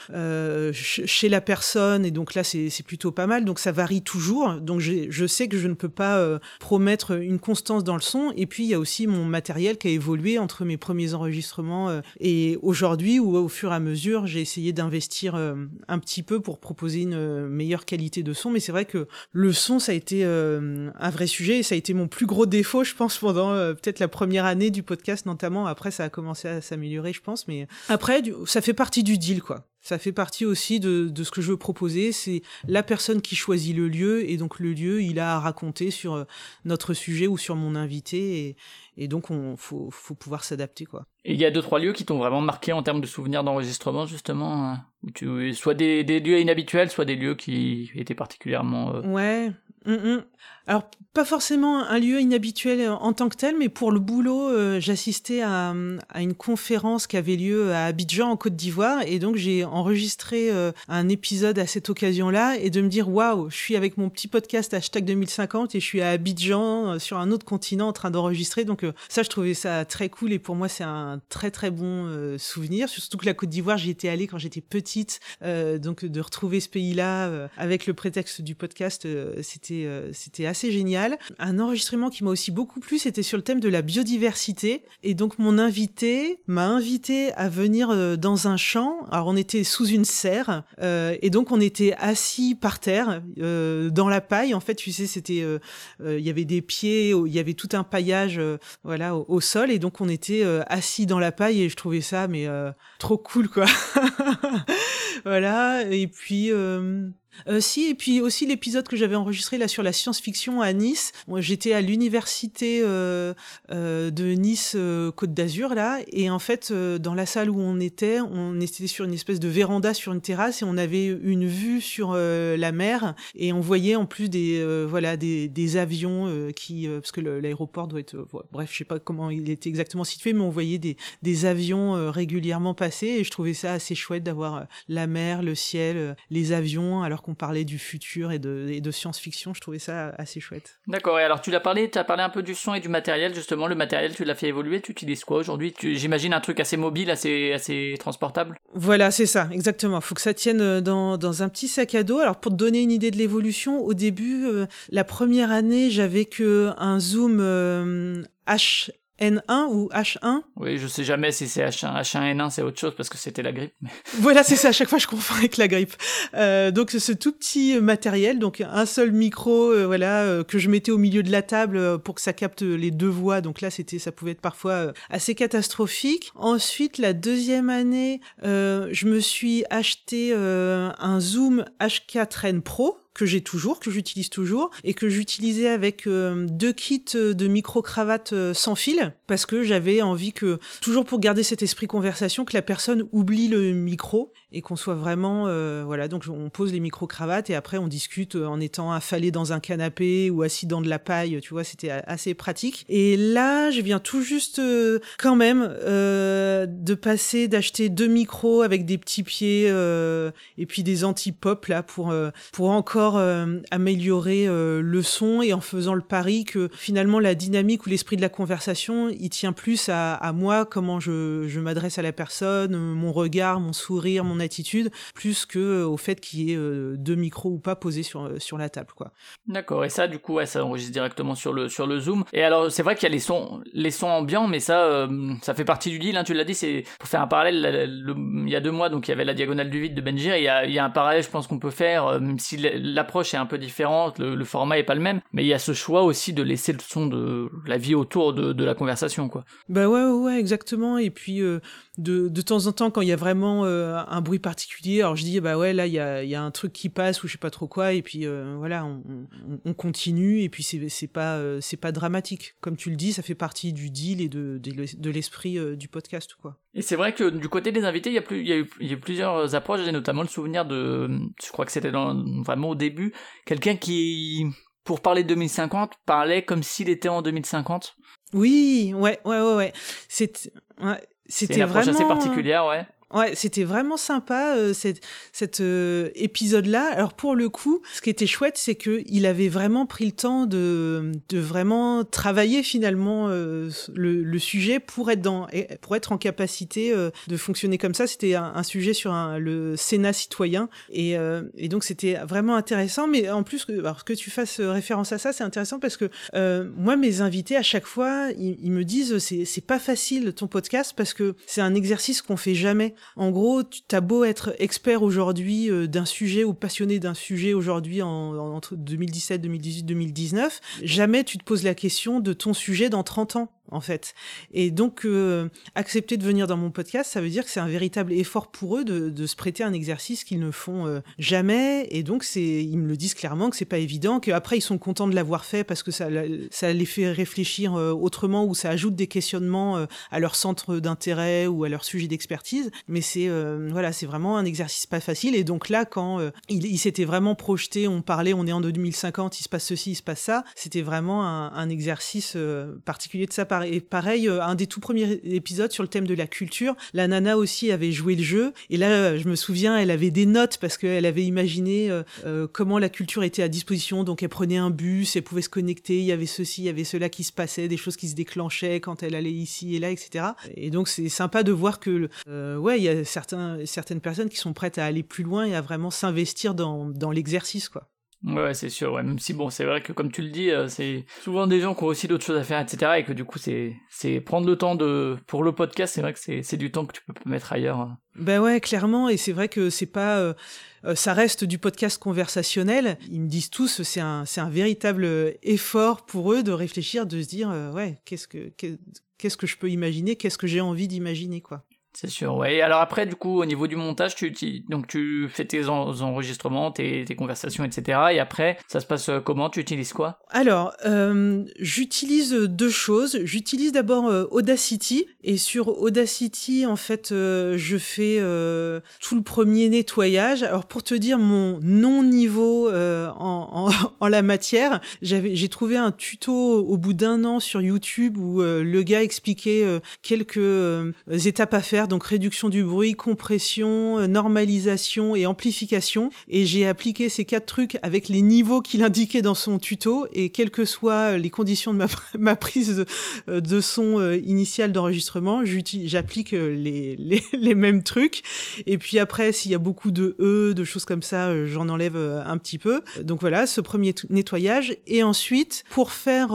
chez la personne, et donc là, c'est plutôt pas mal. Donc ça varie toujours. Donc je sais que je ne peux pas promettre une constance dans le son. Et puis, il y a aussi mon matériel qui a évolué entre mes premiers enregistrements et aujourd'hui, où au fur et à mesure, j'ai essayé d'investir un petit peu pour proposer une meilleure qualité de son. Mais c'est vrai que le son, ça a été euh, un vrai sujet et ça a été mon plus gros défaut, je pense, pendant euh, peut-être la première année du podcast, notamment. Après, ça a commencé à s'améliorer, je pense. Mais après, ça fait partie du deal, quoi. Ça fait partie aussi de, ce que je veux proposer. C'est la personne qui choisit le lieu et donc le lieu, il a à raconter sur euh, notre sujet ou sur mon invité donc on faut, faut pouvoir s'adapter quoi. Et il y a deux trois lieux qui t'ont vraiment marqué en termes de souvenirs d'enregistrement justement. tu, soit des, des, lieux inhabituels, soit des lieux qui étaient particulièrement. Euh, ouais. Mm, mm. Alors, pas forcément un lieu inhabituel en tant que tel, mais pour le boulot, euh, j'assistais à, à, une conférence qui avait lieu à Abidjan, en Côte d'Ivoire, et donc j'ai enregistré euh, un épisode à cette occasion-là, et de me dire, waouh, je suis avec mon petit podcast hashtag 2050, et je suis à Abidjan, euh, sur un autre continent, en train d'enregistrer, donc ça, je trouvais ça très cool, et pour moi, c'est un très très bon souvenir, surtout que la Côte d'Ivoire, j'y étais allée quand j'étais petite, donc de retrouver ce pays-là avec le prétexte du podcast, c'était c'était assez génial. Un enregistrement qui m'a aussi beaucoup plu, c'était sur le thème de la biodiversité. Et donc mon invité m'a invité à venir euh, dans un champ. Alors on était sous une serre euh, et donc on était assis par terre euh, dans la paille. En fait, tu sais, c'était il y avait des pieds, il y avait tout un paillage voilà au, au, sol et donc on était assis dans la paille et je trouvais ça mais trop cool quoi. *laughs* voilà et puis euh, si, et puis aussi l'épisode que j'avais enregistré là sur la science-fiction à Nice. Moi, j'étais à l'université euh, euh, de Nice Côte d'Azur là, et en fait, dans la salle où on était, on était sur une espèce de véranda sur une terrasse et on avait une vue sur la mer. Et on voyait en plus des voilà des, des avions qui parce que l'aéroport doit être bref, je sais pas comment il était exactement situé, mais on voyait des des avions régulièrement passer. Et je trouvais ça assez chouette d'avoir la mer, le ciel, les avions alors on parlait du futur et de, de science-fiction. Je trouvais ça assez chouette. D'accord. Et alors, tu l'as parlé, tu as parlé un peu du son et du matériel, justement. Le matériel, tu l'as fait évoluer. Tu utilises quoi aujourd'hui? J'imagine un truc assez mobile, assez, assez transportable. Voilà, c'est ça, exactement. Faut que ça tienne euh, dans, dans, un petit sac à dos. Alors, pour te donner une idée de l'évolution, au début, euh, la première année, j'avais que un zoom euh, H N1 ou H1 Oui, je sais jamais si c'est H1. H1, N1, c'est autre chose parce que c'était la grippe. *laughs* Voilà, c'est ça. À chaque fois, je confonds avec la grippe. Euh, donc, ce tout petit matériel, donc un seul micro, euh, voilà, euh, que je mettais au milieu de la table pour que ça capte les deux voix. Donc là, c'était, ça pouvait être parfois assez catastrophique. Ensuite, la deuxième année, je me suis acheté un Zoom H4n Pro que j'ai toujours, que j'utilise toujours, et que j'utilisais avec euh, deux kits de micro-cravates euh, sans fil, parce que j'avais envie que, toujours pour garder cet esprit conversation, que la personne oublie le micro et qu'on soit vraiment, euh, voilà, donc on pose les micro-cravates et après on discute en étant affalé dans un canapé ou assis dans de la paille, tu vois, c'était assez pratique. Et là, je viens tout juste quand même de passer, d'acheter deux micros avec des petits pieds et puis des anti-pop là pour, pour encore euh, améliorer euh, le son et en faisant le pari que finalement la dynamique ou l'esprit de la conversation, il tient plus à, moi, comment je, m'adresse à la personne, mon regard, mon sourire, mon attitude, plus que euh, au fait qu'il y ait deux micros ou pas posés sur, sur la table. quoi. D'accord, et ça du coup, ça enregistre directement sur le, sur le Zoom. Et alors c'est vrai qu'il y a les sons, les sons ambiants, mais ça, ça fait partie du deal, hein, tu l'as dit, c'est pour faire un parallèle, il y a deux mois, donc il y avait la diagonale du vide de Benjir, il y a, il y a un parallèle, je pense qu'on peut faire, si l'approche est un peu différente, le, format est pas le même, mais il y a ce choix aussi de laisser le son de la vie autour de, la conversation, quoi. Bah ouais, ouais, exactement. Et puis euh, de, de temps en temps, quand il y a vraiment euh, un bruit particulier, alors je dis bah ouais, là il y a, y a, un truc qui passe ou je sais pas trop quoi, et puis euh, voilà, on, on, continue, et puis c'est c'est pas c'est pas dramatique, comme tu le dis, ça fait partie du deal et de de, l'esprit du podcast, quoi. Et c'est vrai que du côté des invités, il y a plus il y a eu, y a eu plusieurs approches, j'ai notamment le souvenir de, je crois que c'était vraiment au début, quelqu'un qui, pour parler de 2050, parlait comme s'il était en 2050. Oui, ouais, ouais, ouais, ouais. C'était, ouais, c'était vraiment assez particulière, ouais. Ouais, c'était vraiment sympa euh, cet, cet euh, épisode-là. Alors pour le coup, ce qui était chouette, c'est que il avait vraiment pris le temps de, de vraiment travailler finalement euh, le, le, sujet pour être dans pour être en capacité euh, de fonctionner comme ça. C'était un, sujet sur un, le Sénat citoyen et, et donc c'était vraiment intéressant. Mais en plus, alors que tu fasses référence à ça, c'est intéressant parce que moi, mes invités à chaque fois, ils, ils me disent c'est c'est pas facile ton podcast parce que c'est un exercice qu'on fait jamais. En gros, tu as beau être expert aujourd'hui euh, d'un sujet ou passionné d'un sujet aujourd'hui en, entre 2017, 2018, 2019, jamais tu te poses la question de ton sujet dans 30 ans en fait. Et donc, euh, accepter de venir dans mon podcast, ça veut dire que c'est un véritable effort pour eux de, se prêter un exercice qu'ils ne font euh, jamais. Et donc, ils me le disent clairement que c'est pas évident, qu'après, ils sont contents de l'avoir fait parce que ça, les fait réfléchir euh, autrement ou ça ajoute des questionnements à leur centre d'intérêt ou à leur sujet d'expertise. Mais c'est, voilà, c'est vraiment un exercice pas facile. Et donc là, quand ils il s'étaient vraiment projetés, on parlait, on est en 2050, il se passe ceci, il se passe ça, c'était vraiment un, un exercice particulier de sa part. Et pareil, euh, un des tout premiers épisodes sur le thème de la culture, la nana aussi avait joué le jeu. Et là, je me souviens, elle avait des notes parce qu'elle avait imaginé euh, euh, comment la culture était à disposition. Donc elle prenait un bus, elle pouvait se connecter, il y avait ceci, il y avait cela qui se passait, des choses qui se déclenchaient quand elle allait ici et là, etc. Et donc c'est sympa de voir que, ouais, il y a certaines personnes qui sont prêtes à aller plus loin et à vraiment s'investir dans, dans l'exercice, quoi. Ouais, c'est sûr, ouais. Même si, bon, c'est vrai que comme tu le dis, euh, c'est souvent des gens qui ont aussi d'autres choses à faire, etc. Et que du coup, c'est, c'est prendre le temps de, pour le podcast, c'est vrai que c'est, du temps que tu peux mettre ailleurs. Hein. Ben ouais, clairement. Et c'est vrai que c'est pas, euh, euh, ça reste du podcast conversationnel. Ils me disent tous, c'est un, c'est un véritable effort pour eux de réfléchir, de se dire, ouais, qu'est-ce que, qu'est-ce que je peux imaginer, qu'est-ce que j'ai envie d'imaginer, quoi. C'est sûr, ouais. Alors après, du coup, au niveau du montage, tu, donc tu fais tes enregistrements, tes, conversations, etc. Et après, ça se passe euh, comment? Tu utilises quoi? Alors, euh, j'utilise deux choses. J'utilise d'abord euh, Audacity. Et sur Audacity, en fait, euh, je fais euh, tout le premier nettoyage. Alors, pour te dire mon non-niveau en, en, *laughs* en, la matière, j'ai trouvé un tuto au bout d'un an sur YouTube où le gars expliquait quelques étapes à faire donc réduction du bruit, compression, euh, normalisation et amplification. Et j'ai appliqué ces quatre trucs avec les niveaux qu'il indiquait dans son tuto. Et quelles que soient les conditions de ma, *laughs* prise de, euh, de son euh, initial d'enregistrement, j'applique les, les, *laughs* les, mêmes trucs. Et puis après, s'il y a beaucoup de E, de choses comme ça, j'en enlève un petit peu. Donc voilà, ce premier nettoyage. Et ensuite, pour faire,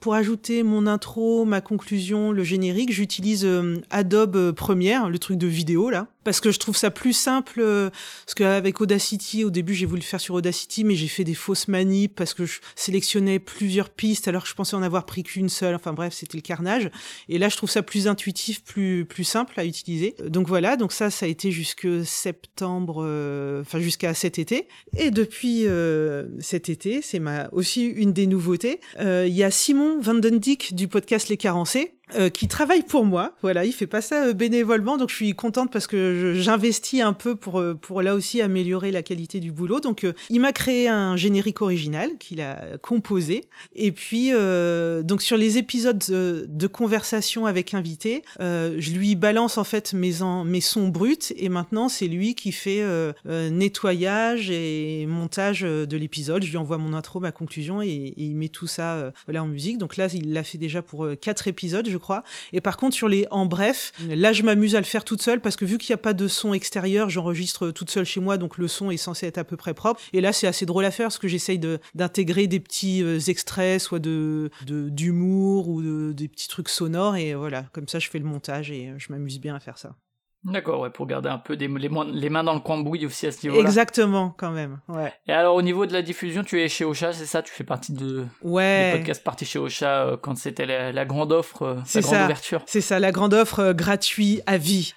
pour ajouter mon intro, ma conclusion, le générique, j'utilise Adobe Premiere le truc de vidéo là parce que je trouve ça plus simple euh, parce qu'avec Audacity au début j'ai voulu le faire sur Audacity mais j'ai fait des fausses manips parce que je sélectionnais plusieurs pistes alors que je pensais en avoir pris qu'une seule. Enfin bref c'était le carnage. Et là je trouve ça plus intuitif plus plus simple à utiliser. Donc voilà donc ça ça a été jusque septembre euh, enfin jusqu'à cet été. Et depuis euh, cet été c'est ma aussi une des nouveautés il y a Simon Vandendyk du podcast Les Carencés qui travaille pour moi. Voilà, il fait pas ça bénévolement, donc je suis contente parce que j'investis un peu pour, euh, pour là aussi améliorer la qualité du boulot. Donc, euh, il m'a créé un générique original qu'il a composé. Et puis, euh, donc sur les épisodes de, conversation avec invité, je lui balance en fait mes, mes sons bruts et maintenant c'est lui qui fait nettoyage et montage de l'épisode. Je lui envoie mon intro, ma conclusion et, il met tout ça voilà en musique. Donc là, il l'a fait déjà pour quatre épisodes, je crois. Et par contre, sur les en bref, là, je m'amuse à le faire toute seule parce que vu qu'il n'y a de son extérieur, j'enregistre toute seule chez moi, donc le son est censé être à peu près propre. Et là, c'est assez drôle à faire parce que j'essaye d'intégrer des petits euh, extraits, soit de d'humour ou de, des petits trucs sonores, et voilà, comme ça, je fais le montage et euh, je m'amuse bien à faire ça. D'accord, ouais, pour garder un peu des, les, les, mains dans le cambouis aussi à ce niveau-là. Exactement, quand même, ouais. Et alors, au niveau de la diffusion, tu es chez Ocha, c'est ça? Tu fais partie de ouais. des podcasts partis chez Ocha euh, quand c'était la, grande offre, euh, la grande ça. ouverture? C'est ça, la grande offre euh, gratuit à vie.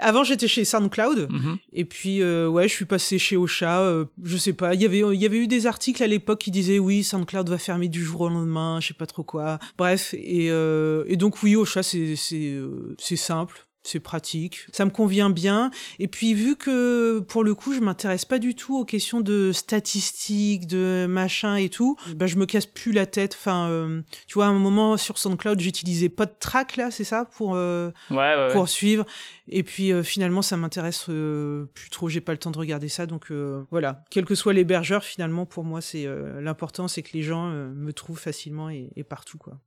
avant, j'étais chez SoundCloud, mm-hmm. et puis, ouais, je suis passé chez Ocha, je sais pas, y il y avait eu des articles à l'époque qui disaient, oui, SoundCloud va fermer du jour au lendemain, je sais pas trop quoi. Bref, et, et donc, oui, Ocha, c'est simple c'est pratique, ça me convient bien. Et puis vu que pour le coup je m'intéresse pas du tout aux questions de statistiques, de machin et tout, bah je me casse plus la tête. Enfin, euh, tu vois, à un moment sur SoundCloud j'utilisais pas de track là, c'est ça pour euh, ouais, pour suivre. Et puis euh, finalement ça m'intéresse plus trop, j'ai pas le temps de regarder ça. Donc voilà, quel que soit l'hébergeur, finalement pour moi c'est l'important, c'est que les gens me trouvent facilement et, et partout quoi.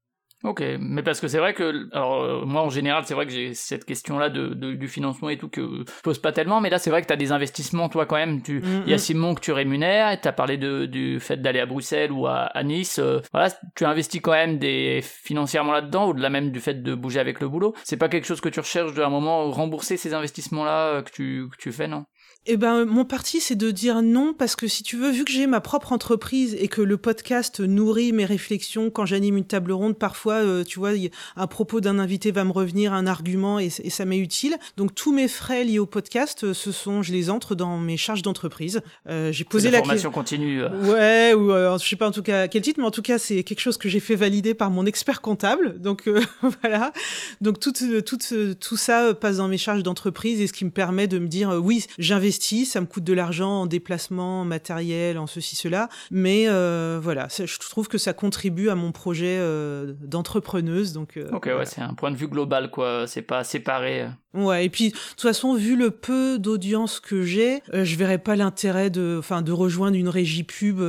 Ok, mais parce que c'est vrai que, alors euh, moi en général, c'est vrai que j'ai cette question-là de, du financement et tout que je pose pas tellement, mais là c'est vrai que tu as des investissements, toi quand même. Tu, il y a Simon que tu rémunères, tu as parlé de, du fait d'aller à Bruxelles ou à, Nice. Euh, voilà, tu investis quand même des financièrement là-dedans, au-delà même du fait de bouger avec le boulot. C'est pas quelque chose que tu recherches de un moment rembourser ces investissements-là euh, que tu, que tu fais, non? Eh ben, mon parti, c'est de dire non parce que si tu veux, vu que j'ai ma propre entreprise et que le podcast nourrit mes réflexions quand j'anime une table ronde, parfois, euh, tu vois, un propos d'un invité va me revenir, un argument et, ça m'est utile. Donc tous mes frais liés au podcast, euh, ce sont, je les entre dans mes charges d'entreprise. Euh, j'ai posé la formation continue. Ouais, ou je sais pas en tout cas quel titre, mais en tout cas c'est quelque chose que j'ai fait valider par mon expert comptable. Donc *laughs* voilà. Donc tout, tout, tout ça passe dans mes charges d'entreprise et ce qui me permet de me dire oui, j'investis ça me coûte de l'argent en déplacement, en matériel, en ceci, cela. Mais euh, voilà, je trouve que ça contribue à mon projet euh, d'entrepreneuse. Donc, euh, ok, ouais, c'est un point de vue global, quoi. C'est pas séparé. Ouais, et puis de toute façon, vu le peu d'audience que j'ai, je verrais pas l'intérêt de, enfin, de rejoindre une régie pub,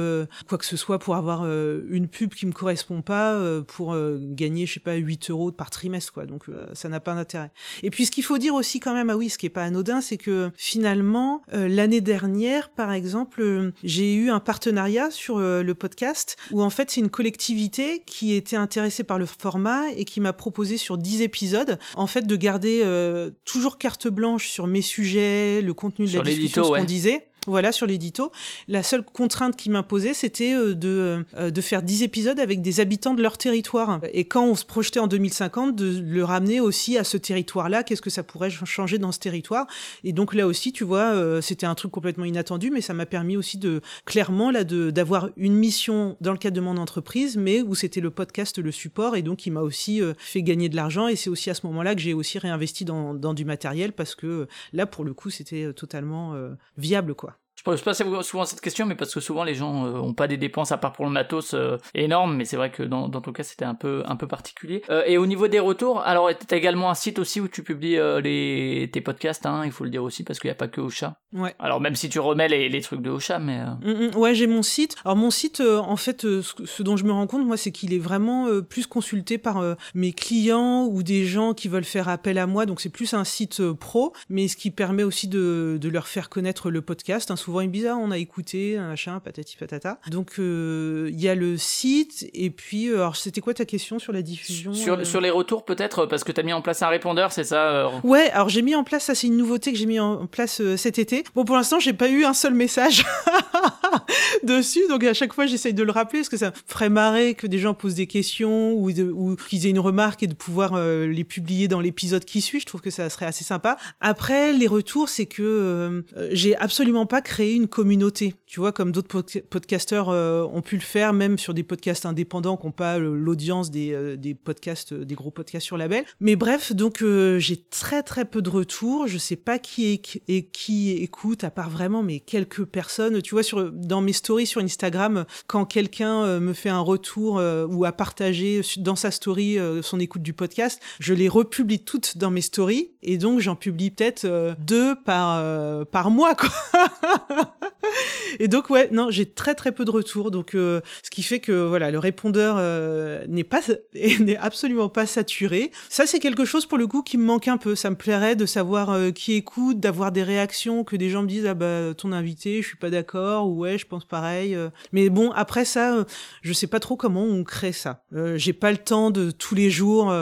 quoi que ce soit, pour avoir une pub qui me correspond pas, pour gagner, je sais pas, 8 euros par trimestre, quoi. Donc ça n'a pas d'intérêt. Et puis ce qu'il faut dire aussi quand même, ah oui, ce qui est pas anodin, c'est que finalement, euh, l'année dernière, par exemple, euh, j'ai eu un partenariat sur euh, le podcast où en fait c'est une collectivité qui était intéressée par le format et qui m'a proposé sur 10 épisodes en fait de garder toujours carte blanche sur mes sujets, le contenu de la discussion, ce qu'on disait voilà, sur l'édito. La seule contrainte qui m'imposait, c'était euh, de, euh, de faire 10 épisodes avec des habitants de leur territoire. Et quand on se projetait en 2050, de le ramener aussi à ce territoire-là, qu'est-ce que ça pourrait changer dans ce territoire? Et donc là aussi, tu vois, euh, c'était un truc complètement inattendu, mais ça m'a permis aussi de, clairement, là, d'avoir une mission dans le cadre de mon entreprise, mais où c'était le podcast le support, et donc il m'a aussi fait gagner de l'argent. Et c'est aussi à ce moment-là que j'ai aussi réinvesti dans, dans du matériel, parce que là, pour le coup, c'était totalement viable, quoi. Je pose pas souvent cette question, mais parce que souvent les gens euh, ont pas des dépenses à part pour le matos euh, énormes, mais c'est vrai que dans, dans ton cas c'était un peu un peu particulier. Euh, et au niveau des retours, alors t'as également un site aussi où tu publies les tes podcasts, hein, il faut le dire aussi parce qu'il y a pas que Ocha. Ouais. Alors même si tu remets les, les trucs de Ocha, mais mm, mm, ouais j'ai mon site. Alors mon site, en fait, ce, dont je me rends compte moi, c'est qu'il est vraiment plus consulté par mes clients ou des gens qui veulent faire appel à moi, donc c'est plus un site pro, mais ce qui permet aussi de, de leur faire connaître le podcast. Hein, souvent ils bizarre, on a écouté, un machin, patati patata. Donc euh, il y a le site, et puis, euh, alors c'était quoi ta question sur la diffusion Sur, euh sur les retours peut-être, parce que tu as mis en place un répondeur, c'est ça Ouais, alors j'ai mis en place, ça c'est une nouveauté que j'ai mis en place cet été. Bon, pour l'instant, j'ai pas eu un seul message *laughs* dessus, donc à chaque fois j'essaye de le rappeler, parce que ça ferait marrer que des gens posent des questions ou, ou qu'ils aient une remarque et de pouvoir les publier dans l'épisode qui suit. Je trouve que ça serait assez sympa. Après, les retours, c'est que j'ai absolument pas créé une communauté. Tu vois, comme d'autres podcasteurs euh, ont pu le faire, même sur des podcasts indépendants qui n'ont pas l'audience des, euh, podcasts, des gros podcasts sur label. Mais bref, donc euh, j'ai très très peu de retours. Je sais pas qui est qui écoute, à part vraiment mais quelques personnes. Tu vois, sur dans mes stories sur Instagram, quand quelqu'un me fait un retour ou a partagé dans sa story son écoute du podcast, je les republie toutes dans mes stories et donc j'en publie peut-être deux par par mois quoi. *laughs* *laughs* et donc ouais, non, j'ai très très peu de retours, donc euh, ce qui fait que voilà, le répondeur euh, n'est pas *laughs* n'est absolument pas saturé. Ça c'est quelque chose pour le coup qui me manque un peu. Ça me plairait de savoir euh, qui écoute, d'avoir des réactions, que des gens me disent ah bah ton invité, je suis pas d'accord ou ouais je pense pareil. Mais bon après ça, je sais pas trop comment on crée ça. j'ai pas le temps de tous les jours.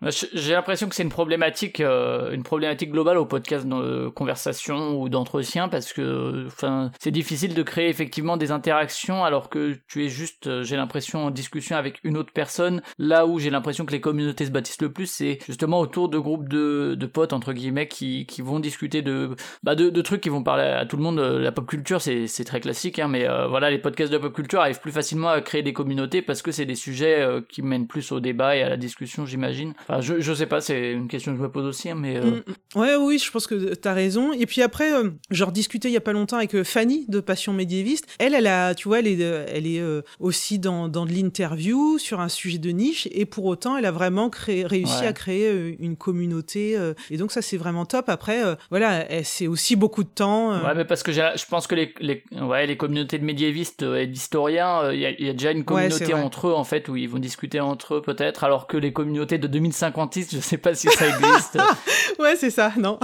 Bah, j'ai l'impression que c'est une problématique, euh, une problématique globale au podcast de conversation ou d'entretien parce que, enfin, c'est difficile de créer effectivement des interactions alors que tu es juste, euh, j'ai l'impression, en discussion avec une autre personne. Là où j'ai l'impression que les communautés se bâtissent le plus, c'est justement autour de groupes de, de potes entre guillemets qui, qui vont discuter de, bah, de, trucs qui vont parler à tout le monde. La pop culture, c'est, très classique, hein, mais euh, voilà, les podcasts de pop culture arrivent plus facilement à créer des communautés parce que c'est des sujets qui mènent plus au débat et à la discussion, j'imagine je, je sais pas, c'est une question que je me pose aussi, hein, mais. Euh... Mm, ouais, oui, je pense que t'as raison. Et puis après, euh, genre discuté il y a pas longtemps avec euh, Fanny de Passion médiéviste. Elle, elle a, tu vois, elle est, elle est euh, aussi dans, dans de l'interview sur un sujet de niche, et pour autant, elle a vraiment créé, réussi à créer une communauté. et donc ça, c'est vraiment top. Après, voilà, c'est aussi beaucoup de temps. Ouais, mais parce que je pense que les, les, ouais, les communautés de médiévistes et d'historiens, il y, y, a déjà une communauté entre eux en fait où ils vont discuter entre eux peut-être, alors que les communautés de 2050 je sais pas si ça existe. *laughs* ouais, c'est ça, non.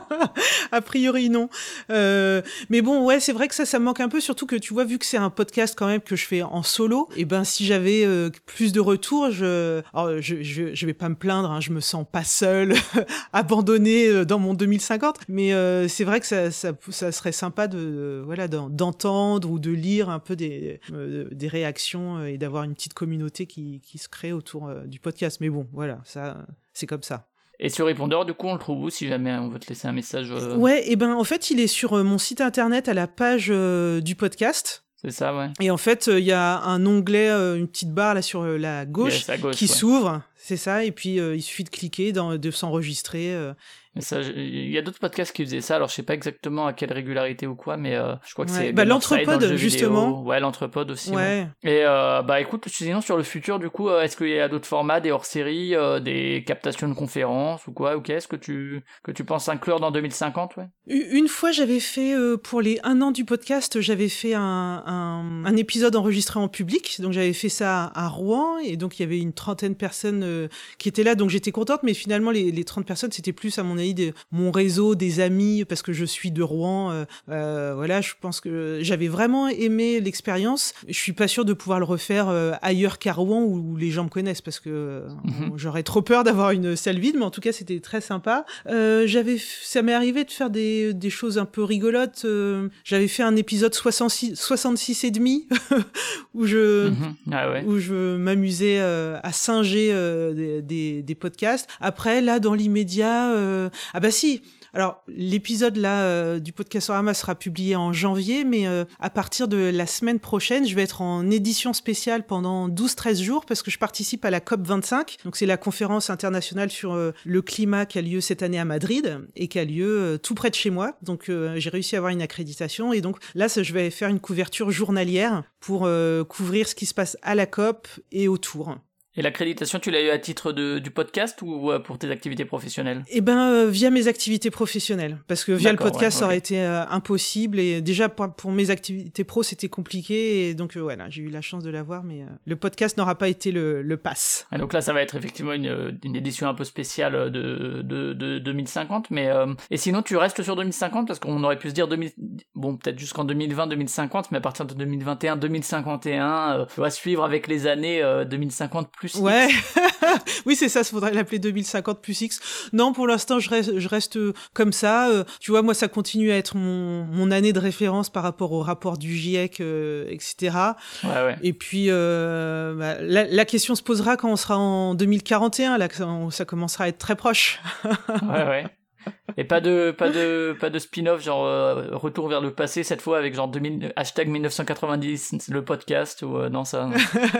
*laughs* a priori, non. Euh, mais bon, ouais, c'est vrai que ça, ça me manque un peu, surtout que tu vois, vu que c'est un podcast quand même que je fais en solo, et ben si j'avais euh, plus de retours, je, alors, je, je, vais pas me plaindre, hein, je me sens pas seul, *laughs* abandonné euh, dans mon 2050, mais euh, c'est vrai que ça, ça, ça, serait sympa de, voilà, d'entendre ou de lire un peu des, des réactions et d'avoir une petite communauté qui, qui se crée autour du podcast. Mais bon, voilà, ça, c'est comme ça. Et sur répondeur, du coup, on le trouve où si jamais on veut te laisser un message euh Ouais, et ben en fait, il est sur euh, mon site internet à la page euh, du podcast. C'est ça, ouais. Et en fait, il y a un onglet, une petite barre là sur la gauche, qui s'ouvre. C'est ça, et puis il suffit de cliquer, dans, de s'enregistrer. Il y a d'autres podcasts qui faisaient ça, alors je sais pas exactement à quelle régularité ou quoi, mais euh, je crois que c'est. Bah, l'entrepode, justement. Ouais, l'entrepode aussi. Ouais. Et euh, bah écoute, sinon sur le futur, du coup, euh, est-ce qu'il y a d'autres formats, des hors-séries, des captations de conférences ou quoi, ou qu'est-ce que tu, que tu penses inclure dans 2050, ouais? Une fois, j'avais fait, pour les un an du podcast, j'avais fait un, un, un, épisode enregistré en public, donc j'avais fait ça à Rouen, et donc il y avait une trentaine de personnes qui étaient là, donc j'étais contente, mais finalement, les, les 30 personnes, c'était plus à mon de mon réseau, des amis, parce que je suis de Rouen. Euh, euh, voilà, je pense que j'avais vraiment aimé l'expérience. Je suis pas sûre de pouvoir le refaire euh, ailleurs qu'à Rouen où, les gens me connaissent, parce que mhm. j'aurais trop peur d'avoir une salle vide. Mais en tout cas, c'était très sympa. j'avais, ça m'est arrivé de faire des, des choses un peu rigolotes. j'avais fait un épisode 66, 66 et demi *laughs* où je mhm. ah où je m'amusais à singer des, des, podcasts. Après, là, dans l'immédiat, ah bah si, alors, l'épisode là euh, du podcast Orama sera publié en janvier, mais euh, à partir de la semaine prochaine, je vais être en édition spéciale pendant 12-13 jours parce que je participe à la COP 25. Donc, c'est la conférence internationale sur euh, le climat qui a lieu cette année à Madrid et qui a lieu tout près de chez moi. Donc, j'ai réussi à avoir une accréditation et donc là, je vais faire une couverture journalière pour couvrir ce qui se passe à la COP et autour. Et l'accréditation, tu l'as eu à titre de, du podcast ou euh, pour tes activités professionnelles? Eh ben, euh, via mes activités professionnelles, parce que via le podcast, ça aurait été euh, impossible. Et déjà pour, mes activités pro, c'était compliqué. Et donc voilà, j'ai eu la chance de l'avoir, mais le podcast n'aura pas été le, le pass. Et donc là, ça va être effectivement une, une édition un peu spéciale de, de, de 2050. Mais et sinon, tu restes sur 2050 parce qu'on aurait pu se dire 2000, bon, peut-être jusqu'en 2020, 2050, mais à partir de 2021, 2051, tu vas suivre avec les années 2050 Ouais. *laughs* oui, c'est ça, il faudrait l'appeler 2050 plus X. Non, pour l'instant, je reste, je reste euh, comme ça. Euh, tu vois, moi, ça continue à être mon, mon année de référence par rapport au rapport du GIEC, euh, etc. Ouais, ouais. Et puis, bah, la, la, question se posera quand on sera en 2041, là, ça commencera à être très proche. ouais, ouais. *laughs* Et pas de, pas de, pas de spin-off, genre euh, retour vers le passé, cette fois avec genre 2000, hashtag 1990, le podcast, ou euh, non, ça.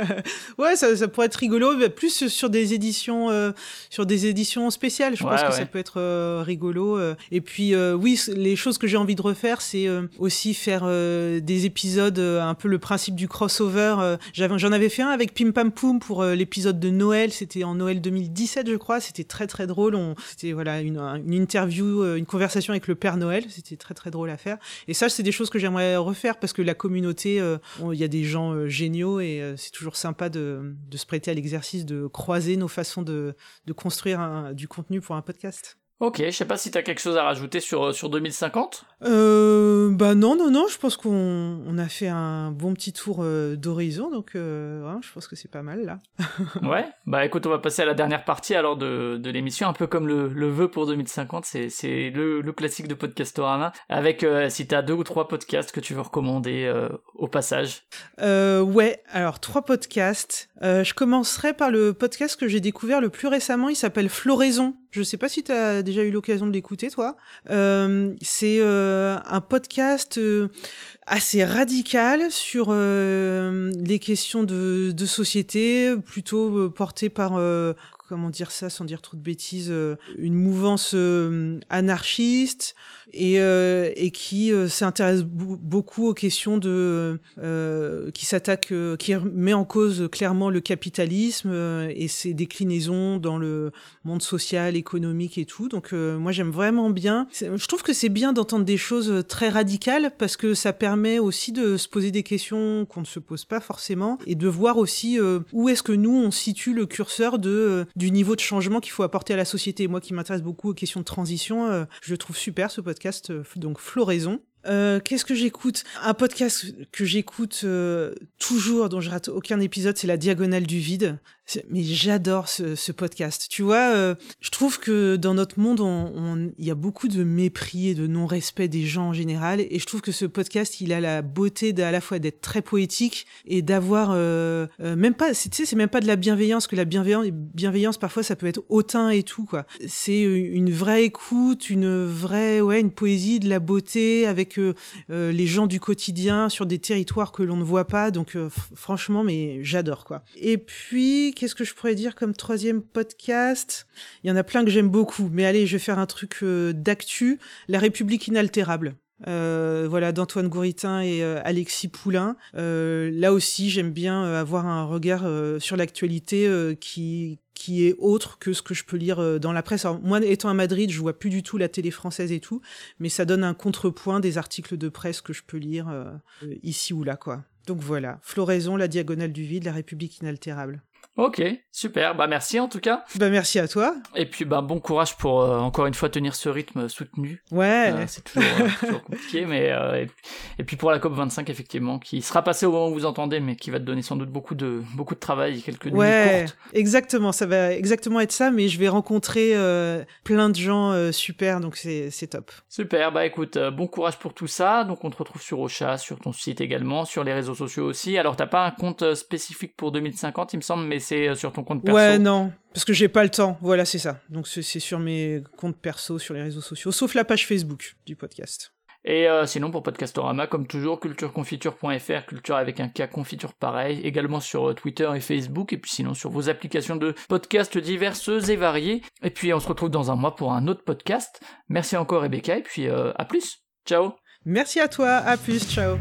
*laughs* ouais, ça, ça, pourrait être rigolo, mais plus sur des éditions, euh, sur des éditions spéciales, je pense que ça peut être rigolo. Et puis, oui, les choses que j'ai envie de refaire, c'est aussi faire des épisodes, un peu le principe du crossover. J'en avais fait un avec Pim Pam Poum pour l'épisode de Noël, c'était en Noël 2017, je crois, c'était très très drôle. C'était voilà une, une interview euh, une conversation avec le Père Noël. C'était très très drôle à faire. Et ça, c'est des choses que j'aimerais refaire parce que la communauté, euh, il y a des gens euh, géniaux et c'est toujours sympa de, se prêter à l'exercice de croiser nos façons de construire du contenu pour un podcast. Ok, je sais pas si tu as quelque chose à rajouter sur, sur 2050 euh, Bah non, non, non, je pense qu'on on a fait un bon petit tour euh, d'horizon, donc euh, je pense que c'est pas mal là. *laughs* ouais, bah écoute, on va passer à la dernière partie alors de, de l'émission, un peu comme le, le vœu pour 2050, c'est, c'est le, le classique de Podcastorama, avec euh, si tu as deux ou trois podcasts que tu veux recommander euh, au passage. ouais, alors trois podcasts. je commencerai par le podcast que j'ai découvert le plus récemment, il s'appelle Floraison. Je sais pas si tu as déjà eu l'occasion de l'écouter, toi. Euh, c'est euh, un podcast euh, assez radical sur les questions de société, plutôt porté par comment dire ça sans dire trop de bêtises, une mouvance anarchiste, et, euh, et qui euh, s'intéresse beaucoup aux questions de euh, qui s'attaque, qui met en cause clairement le capitalisme et ses déclinaisons dans le monde social, économique et tout. Donc moi j'aime vraiment bien. Je trouve que c'est bien d'entendre des choses très radicales parce que ça permet aussi de se poser des questions qu'on ne se pose pas forcément et de voir aussi où est-ce que nous on situe le curseur de du niveau de changement qu'il faut apporter à la société. Moi qui m'intéresse beaucoup aux questions de transition, je trouve super ce podcast, euh, donc Floraison. Euh, Qu'est-ce que j'écoute? Un podcast que j'écoute euh, toujours, dont je rate aucun épisode, c'est La Diagonale du Vide. Mais j'adore ce, podcast. Tu vois, euh, je trouve que dans notre monde, il y a beaucoup de mépris et de non-respect des gens en général. Et je trouve que ce podcast, il a la beauté d'à la fois d'être très poétique et d'avoir euh, euh, même pas, tu sais, c'est même pas de la bienveillance que la bienveillance, bienveillance parfois ça peut être hautain et tout. C'est une vraie écoute, une vraie, ouais, une poésie, de la beauté avec les gens du quotidien sur des territoires que l'on ne voit pas. Donc franchement, mais j'adore quoi. Et puis qu'est-ce que je pourrais dire comme troisième podcast? Il y en a plein que j'aime beaucoup, mais allez, je vais faire un truc euh, d'actu. La République inaltérable. Euh, voilà d'Antoine Gouritin et euh, Alexis Poulain. Là aussi, j'aime bien avoir un regard sur l'actualité qui qui est autre que ce que je peux lire dans la presse. Moi, étant à Madrid, je vois plus du tout la télé française et tout, mais ça donne un contrepoint des articles de presse que je peux lire ici ou là, quoi. Donc voilà, Floraison, la diagonale du vide, la République inaltérable. Ok, super. Bah merci en tout cas. Bah merci à toi. Et puis bah bon courage pour euh, encore une fois tenir ce rythme soutenu. Ouais. Euh, c'est toujours, euh, toujours, compliqué, mais et, puis pour la COP 25 effectivement, qui sera passée au moment où vous entendez, mais qui va te donner sans doute beaucoup de beaucoup de travail quelques nuits ouais, courtes. Exactement, ça va exactement être ça, mais je vais rencontrer plein de gens super, donc c'est c'est top. Super. Bah écoute, bon courage pour tout ça. Donc on te retrouve sur Ocha, sur ton site également, sur les réseaux sociaux aussi. Alors t'as pas un compte spécifique pour 2050, il me semble, mais c'est sur ton compte perso. Ouais, non, parce que j'ai pas le temps. Voilà, c'est ça. Donc c'est sur mes comptes perso sur les réseaux sociaux, sauf la page Facebook du podcast. Et euh, sinon pour Podcastorama, comme toujours, cultureconfiture.fr, culture avec un cas confiture pareil, également sur euh, Twitter et Facebook, et puis sinon sur vos applications de podcasts diverses et variées. Et puis on se retrouve dans un mois pour un autre podcast. Merci encore Rebecca, et puis euh, à plus. Ciao. Merci à toi, à plus, ciao.